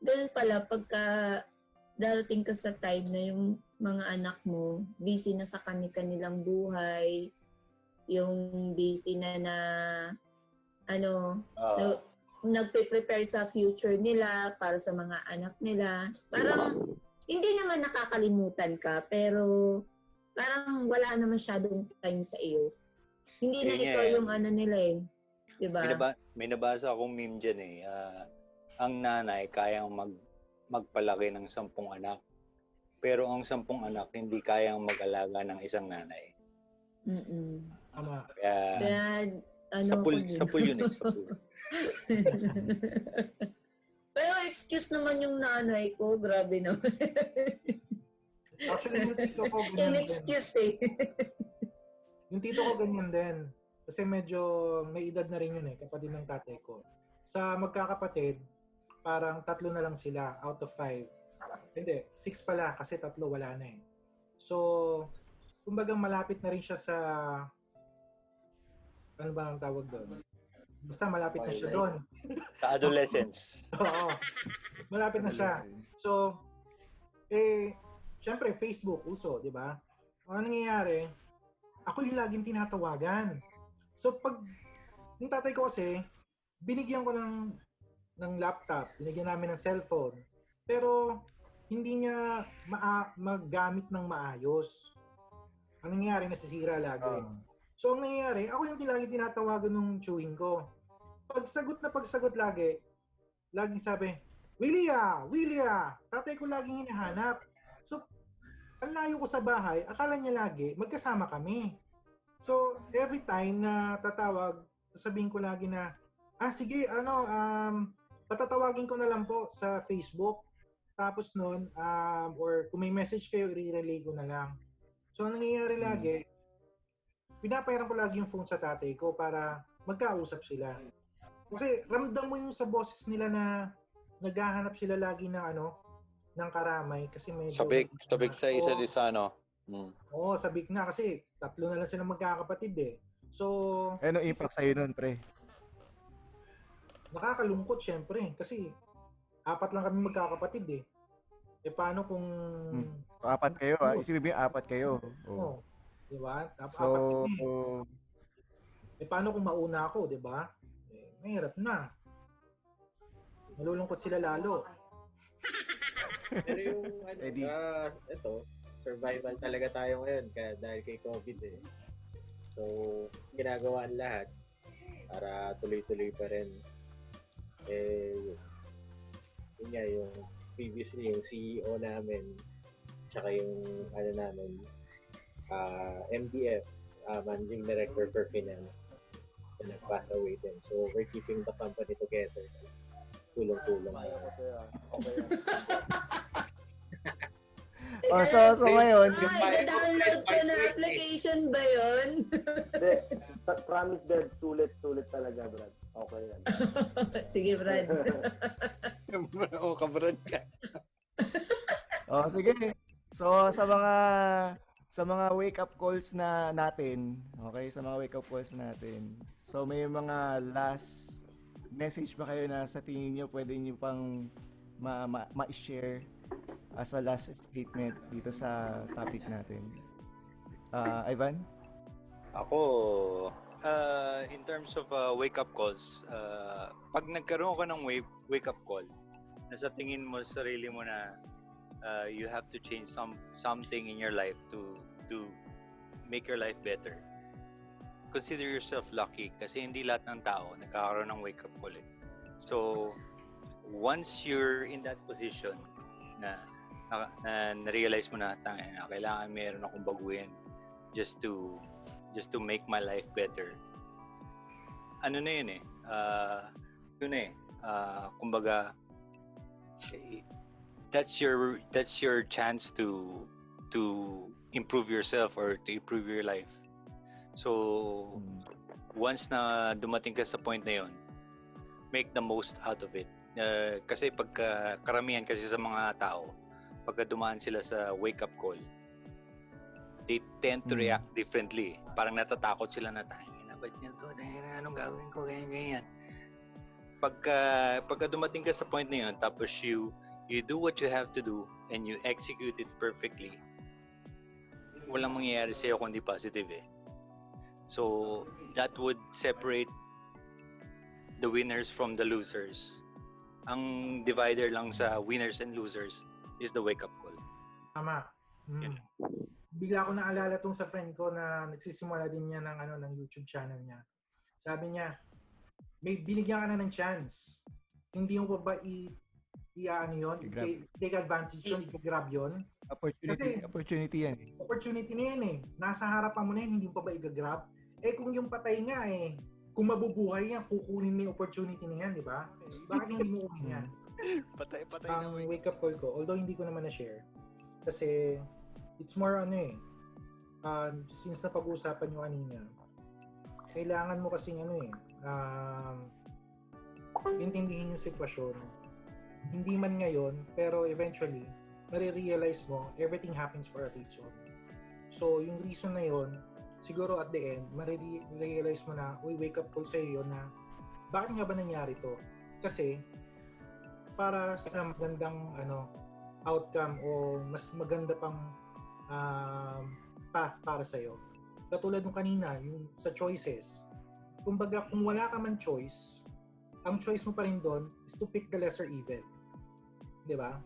ganun pala pagka darating ka sa time na yung mga anak mo busy na sa kanilang buhay, yung busy na na ano, Ah, na, nagpe-prepare sa future nila para sa mga anak nila. Parang hindi naman nakakalimutan ka pero parang wala na masyadong time sa iyo. Hindi na Yun nga ikaw eh. yung ano nila eh. 'Di ba? may, naba- may nabasa akong meme dyan eh. Ah, ang nanay kayang mag magpalaki ng sampung anak. Pero ang sampung anak hindi kayang mag-alaga ng isang nanay. Mm-mm. tama. Kaya Kaya ano sa pool, sa pool yun eh. Sa pool. Pero excuse naman yung nanay ko, grabe naman. Actually, yung tito ko ganyan din. excuse eh. Yung tito ko ganyan din. Kasi medyo may edad na rin yun eh, kapatid ng tatay ko. Sa magkakapatid, parang tatlo na lang sila out of five. Hindi, six pala kasi tatlo wala na eh. So, kumbaga malapit na rin siya sa ano ba ang tawag doon? Basta malapit na siya doon. Sa adolescence. Oo. Malapit na siya. So, eh, syempre, Facebook, uso, di ba? Ang nangyayari, ako yung laging tinatawagan. So, pag, yung tatay ko kasi, binigyan ko ng, ng laptop, binigyan namin ng cellphone, pero, hindi niya maa, magamit ng maayos. Ang nangyayari, nasisira lagi. Ah. So, ang nangyayari, ako yung lagi tinatawagan ng chewing ko. Pagsagot na pagsagot lagi, laging sabi, Willia! Willia! Tatay ko laging hinahanap. So, ang layo ko sa bahay, akala niya lagi, magkasama kami. So, every time na tatawag, sasabihin ko lagi na, ah, sige, ano, um, patatawagin ko na lang po sa Facebook. Tapos nun, um, or kung may message kayo, i-relay ko na lang. So, ang nangyayari Hmm. lagi, pinapayaran ko lagi yung phone sa tatay ko para magkausap sila. Kasi ramdam mo yung sa boses nila na naghahanap sila lagi ng ano, ng karamay kasi medyo Sabik, sabik sa isa Oo. di sa ano. Mm. Oo, sabik na kasi tatlo na lang sila magkakapatid eh. So, Eh, Ano impact sa'yo nun, pre? nakakalungkot syempre kasi apat lang kami magkakapatid eh. Eh paano kung Hmm. Apat kayo, ah. Isipin mo apat kayo. Oo. Oh. Di ba? Ap- So, apat. Eh paano kung mauna ako, di ba? Eh, mahirap na. Malulungkot sila lalo. Pero yung ano, Eddie. ah, ito, survival talaga tayo ngayon kaya dahil kay COVID eh. So, ginagawa ang lahat para tuloy-tuloy pa rin. Eh, yun nga, yung previously, yung CEO namin, tsaka yung ano namin, ah MDF, ah, Managing Director for Finance, na nag-pass away din. So, we're keeping the company together. Tulong-tulong. Ah. Oh, so, so ngayon, Ay, download ko na application ba yun? Hindi. Promise Dead, sulit, sulit talaga, Brad. Okay yan. Sige, Brad. Oo, kabrad ka. Oh, sige. So sa mga sa mga wake up calls na natin, okay, sa mga wake up calls natin. So may mga last message ba kayo na sa tingin niyo pwede niyo pang ma- ma- ma-share as a last statement dito sa topic natin? Ah, Ivan? Ako, uh, in terms of uh, wake-up calls, uh, pag nagkaroon ka ng wake, wake-up call, na sa tingin mo sa sarili mo na uh, you have to change some something in your life to to make your life better. Consider yourself lucky kasi hindi lahat ng tao nagkakaroon ng wake-up call eh. So, once you're in that position na na, na, na-realize mo na, tangin na, kailangan meron akong baguhin just to just to make my life better. Ano na yun eh, uh, yun eh, uh, kumbaga, that's your that's your chance to to improve yourself or to improve your life. So once na dumating ka sa point na yun, make the most out of it. Uh, kasi pagka karamihan kasi sa mga tao, pagka dumaan sila sa wake up call, they tend to Mm. react differently. Parang natatakot sila na tayo. Na ba't niya to? Dahil anong gagawin ko? Ganyan, ganyan. Pagka, pagka dumating ka sa point na yun, tapos you, you do what you have to do and you execute it perfectly, walang mangyayari sa'yo kundi positive eh. So, that would separate the winners from the losers. Ang divider lang sa winners and losers is the wake-up call. Tama. Mm. Yun. Bigla ko naalala tong sa friend ko na nagsisimula din niya ng ano ng YouTube channel niya. Sabi niya, may binigyan ka na ng chance. Hindi mo pa ba i i ano yun, i- take advantage yun, i-grab yun. Opportunity, Kasi- opportunity yan eh. Opportunity na yan eh. Nasa harapan mo na yan, hindi mo pa ba i-grab? Eh kung yung patay nga eh, kung mabubuhay yan, kukunin mo yung opportunity na yan, di ba? Bakit hindi mo kunin yan? Patay, patay ang wake up call ko, although hindi ko naman na-share, kasi it's more ano eh, um, since na pag-uusapan nyo kanina, kailangan mo kasing ano eh, um, intindihin yung sitwasyon. Hindi man ngayon, pero eventually, marirealize mo, everything happens for a reason. So, yung reason na yon siguro at the end, marirealize mo na, uy, wake up call sa'yo na, bakit nga ba nangyari to? Kasi, para sa magandang ano outcome o mas maganda pang um, path para sa iyo. Katulad nung kanina, yung sa choices. Kumbaga, kung wala ka man choice, ang choice mo pa rin doon is to pick the lesser evil. 'Di ba?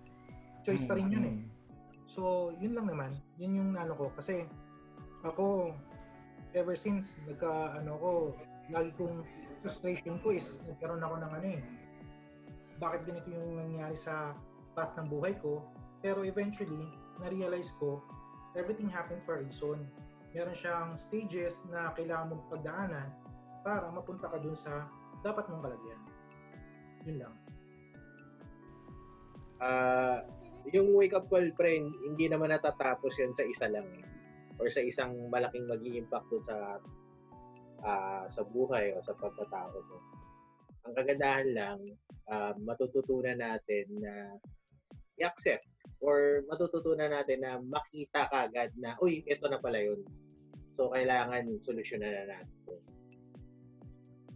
Choice pa rin yun eh. So, yun lang naman. Yun yung ano ko. Kasi, ako, ever since, nagka, ano ko, lagi kong frustration ko is, nagkaroon ako ng ano eh, bakit ganito yung nangyari sa path ng buhay ko. Pero eventually, na-realize ko, everything happened for a reason. Meron siyang stages na kailangan mong pagdaanan para mapunta ka dun sa dapat mong kalagyan. Yun lang. Ah, yung wake up call, pre, hindi naman natatapos yan sa isa lang eh. Or sa isang malaking mag impact sa ah, sa buhay o sa pagkatao mo. Ang kagandahan lang, ah, matututunan natin na i-accept or matututunan natin na makita kagad na, uy, ito na pala yun. So, kailangan solusyonan na natin.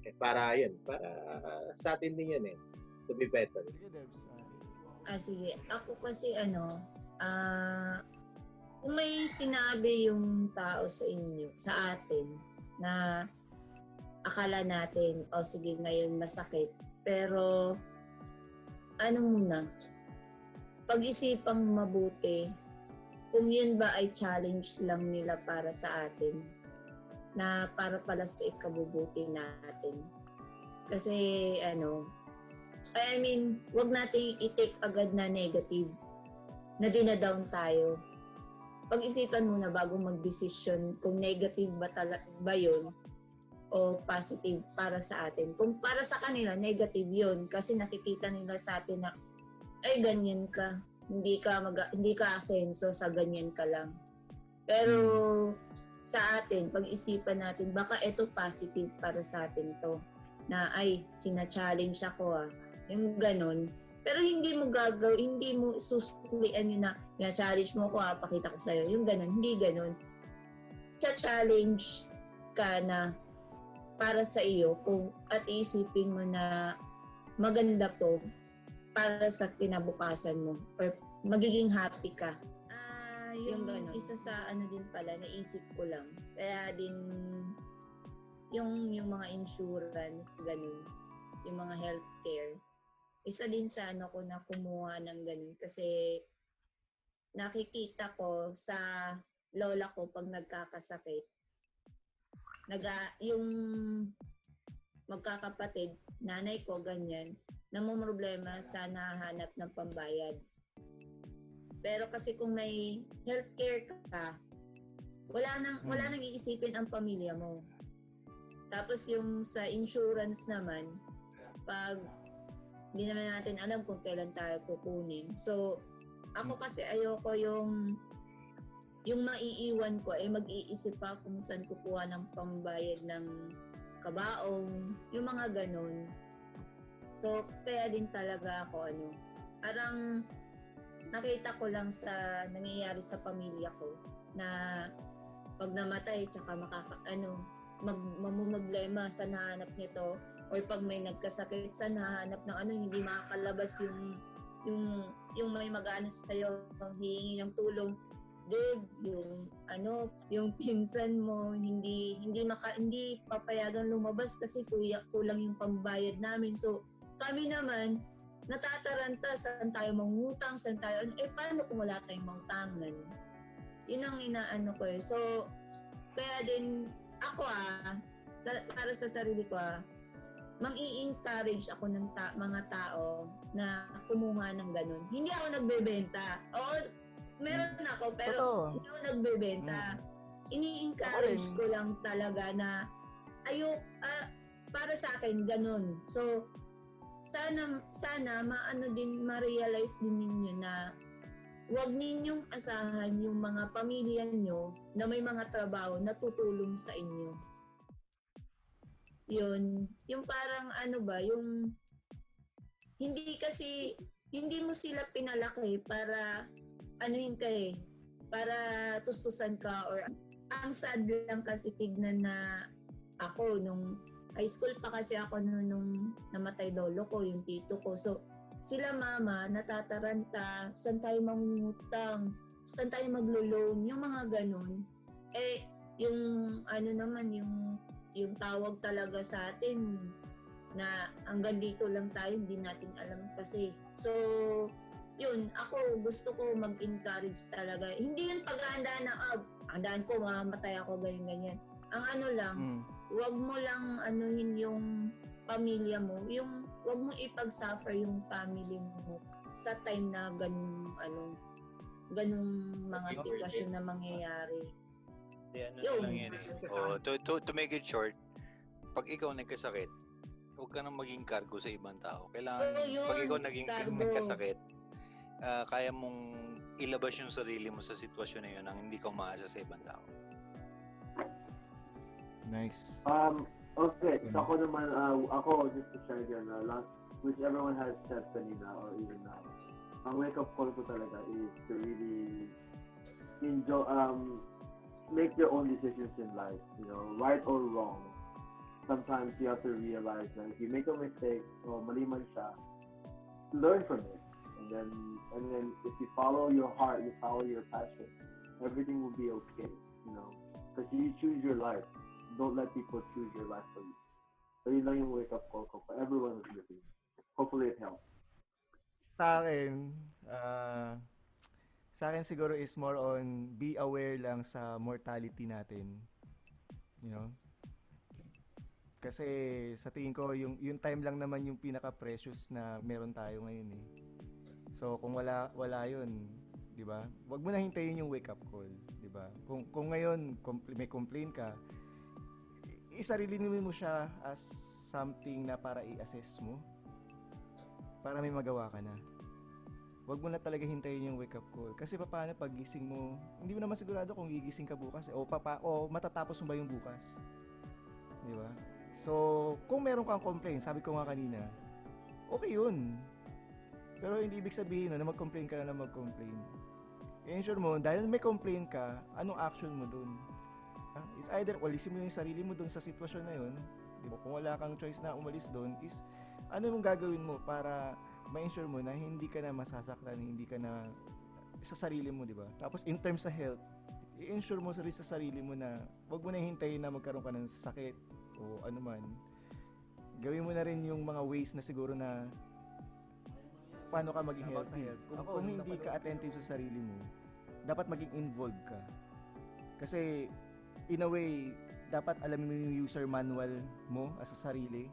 Eh, para yun, para sa atin din yun eh, to be better. Sige. Ah, sige. Ako kasi ano, ah, kung may sinabi yung tao sa inyo, sa atin, na akala natin, o oh, sige, ngayon masakit, pero ano muna, pag-isipang mabuti kung yun ba ay challenge lang nila para sa atin na para pala sa ikabubuti natin. Kasi ano, I mean, wag nating i-take agad na negative na dinadown tayo. Pag-isipan muna bago mag-decision kung negative ba, tala- ba yun o positive para sa atin. Kung para sa kanila, negative yun kasi nakikita nila sa atin na ay ganyan ka. Hindi ka mag hindi ka asenso sa ganyan ka lang. Pero sa atin, pag-isipan natin, baka ito positive para sa atin to. Na ay, sina-challenge ako ah. Yung ganun. Pero hindi mo gagaw, hindi mo susuklian yun na sina-challenge mo ko ah, pakita ko sa'yo. Yung ganun, hindi ganun. Cha-challenge ka na para sa iyo kung at isipin mo na maganda to para sa kinabukasan mo or magiging happy ka. Ah, yung, Yung ganun. isa sa ano din pala naisip ko lang. Kaya din yung yung mga insurance ganun, yung mga healthcare. Isa din sa ano ko na kumuha ng ganun kasi nakikita ko sa lola ko pag nagkakasakit naga yung magkakapatid, nanay ko ganyan, namumroblema sa nahanap ng pambayad. Pero kasi kung may healthcare ka, wala nang wala nang iisipin ang pamilya mo. Tapos yung sa insurance naman, pag hindi naman natin alam kung kailan tayo kukunin. So, ako kasi ayoko yung yung maiiwan ko ay mag-iisip pa kung saan kukuha ng pambayad ng kabaong, yung mga ganun. So, kaya din talaga ako, ano, parang nakita ko lang sa nangyayari sa pamilya ko na pag namatay, tsaka makaka, ano, mag, mamumroblema sa nahanap nito or pag may nagkasakit sa nahanap ng ano, hindi makakalabas yung yung yung may mag-ano sa'yo, hihingi ng tulong, Dave, yung ano, yung pinsan mo hindi hindi maka hindi papayagan lumabas kasi kuya kulang yung pambayad namin. So, kami naman natataranta saan tayo mangutang, saan tayo eh paano kung wala tayong mautangan? Yun ang inaano ko eh. So, kaya din ako ah, sa, para sa sarili ko ah, mang-i-encourage ako ng ta- mga tao na kumuha ng ganun. Hindi ako nagbebenta. Oo, meron ako, pero Totoo. hindi ako nagbebenta. Ini-encourage Ako rin. ko lang talaga na ayok, ah, para sa akin, ganun. So, sana, sana, maano din, ma-realize din ninyo na huwag ninyong asahan yung mga pamilya nyo na may mga trabaho na tutulong sa inyo. Yun. Yung parang ano ba, yung hindi kasi, hindi mo sila pinalaki para anuhin ka eh, para tustusan ka or ang sad lang kasi tignan na ako nung high school pa kasi ako nung, nung namatay lolo ko, yung tito ko. So, sila mama, natataranta, saan tayo mangungutang, saan tayo maglo-loan, yung mga ganun. Eh, yung ano naman, yung, yung tawag talaga sa atin na hanggang dito lang tayo, hindi natin alam kasi. So, yun, ako gusto ko mag-encourage talaga. Hindi yun paghahanda na, ah, handaan ko, mamamatay ako, ganyan-ganyan. Ang ano lang, Mm. wag mo lang anuhin yung pamilya mo, yung wag mo ipag-suffer yung family mo sa time na ganung ano ganung mga sitwasyon na mangyayari. Hindi, ano na lang yan eh. Oh, to, to, to make it short, pag ikaw nagkasakit, huwag ka nang maging cargo sa ibang tao. Kailangan, Oo, yun, pag ikaw naging cargo. nagkasakit, ah, kaya mong ilabas yung sarili mo sa sitwasyon na yun nang hindi ka umaasa sa ibang tao. Nice. Um, okay, so ako naman, uh, ako, just to share again, uh, last, which everyone has said kanina or even now, ang wake-up call ko talaga is to really enjoy, um, make your own decisions in life, you know, right or wrong. Sometimes you have to realize that if you make a mistake, or mali man learn from it. And then, and then if you follow your heart, you follow your passion, everything will be okay, you know, because you choose your life don't let people choose your life for you. So yun lang yung wake up call ko for everyone who's listening. Hopefully it helps. ah, sa akin siguro is more on be aware lang sa mortality natin. You know? Kasi sa tingin ko, yung, yung time lang naman yung pinaka-precious na meron tayo ngayon eh. So kung wala wala 'yun, 'di ba? Huwag mo na hintayin yung wake up call, 'di ba? Kung kung ngayon compl- may complain ka, i- isarili mo siya as something na para i-assess mo para may magawa ka na. Huwag mo na talaga hintayin yung wake up call. Kasi paano pag gising mo, hindi mo naman sigurado kung gigising ka bukas eh. o papa o matatapos mo ba yung bukas. 'Di ba? So, kung meron kang complaint, sabi ko nga kanina, okay 'yun. Pero hindi ibig sabihin no, na mag-complain ka na lang mag-complain. I-ensure mo, dahil may complain ka, anong action mo dun? It's either walisin mo yung sarili mo dun sa sitwasyon na yun. Di ba? Kung wala kang choice na umalis dun, is ano yung gagawin mo para ma-ensure mo na hindi ka na masasaktan, hindi ka na sa sarili mo, di ba? Tapos in terms sa health, i-ensure mo sa sarili mo na wag mo na hintayin na magkaroon ka ng sakit o ano man. Gawin mo na rin yung mga ways na siguro na paano ka maging healthy. health. Kung, Ako, kung nung hindi ka attentive sa sarili mo, dapat maging involved ka. Kasi, in a way, dapat alamin mo yung user manual mo as sa sarili.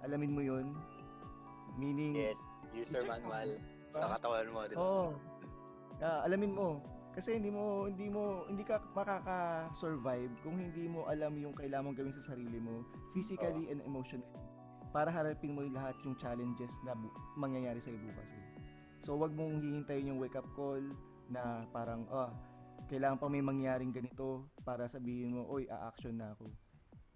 Alamin mo yun. Meaning, Yes, user I-check mo. manual sa katawan mo, di ba? Oo. Ah, alamin mo. Kasi hindi mo hindi mo hindi ka makaka-survive kung hindi mo alam yung kailangan mong gawin sa sarili mo physically and emotionally para harapin mo yung lahat yung challenges na bu- mangyayari sa bukas. Eh. So wag mong hihintayin yung wake up call na parang ah kailangan pa may mangyaring ganito para sabihin mo, oy, a-action na ako.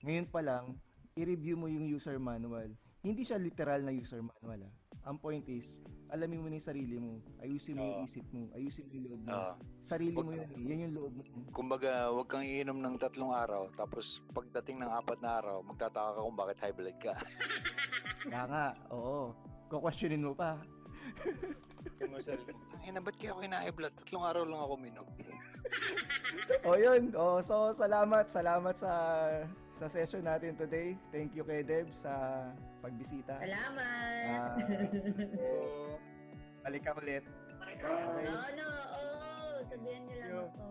Ngayon pa lang, i-review mo yung user manual. Hindi siya literal na user manual ah. Ang point is, alamin mo na yung sarili mo. Ayusin mo yung Oo. isip mo. Ayusin mo yung loob mo. Oo. Sarili mo Wag- yun. eh. Yan yung loob mo. Kumbaga, huwag kang iinom ng tatlong araw, tapos pagdating ng apat na araw, magtataka ka kung bakit high blood ka. Kaya nga, oo. Kukwestiyonin mo pa. Kaya mo sarili mo, "Ang ina, ba't kaya ako high blood? Tatlong araw lang ako minom. O yun. O, so, salamat. Salamat sa sa session natin today. Thank you kay Deb sa pagbisita. Salamat! Ah, so, balik ka ulit. Okay. Oo, no, oo. Sabihan niyo lang ako.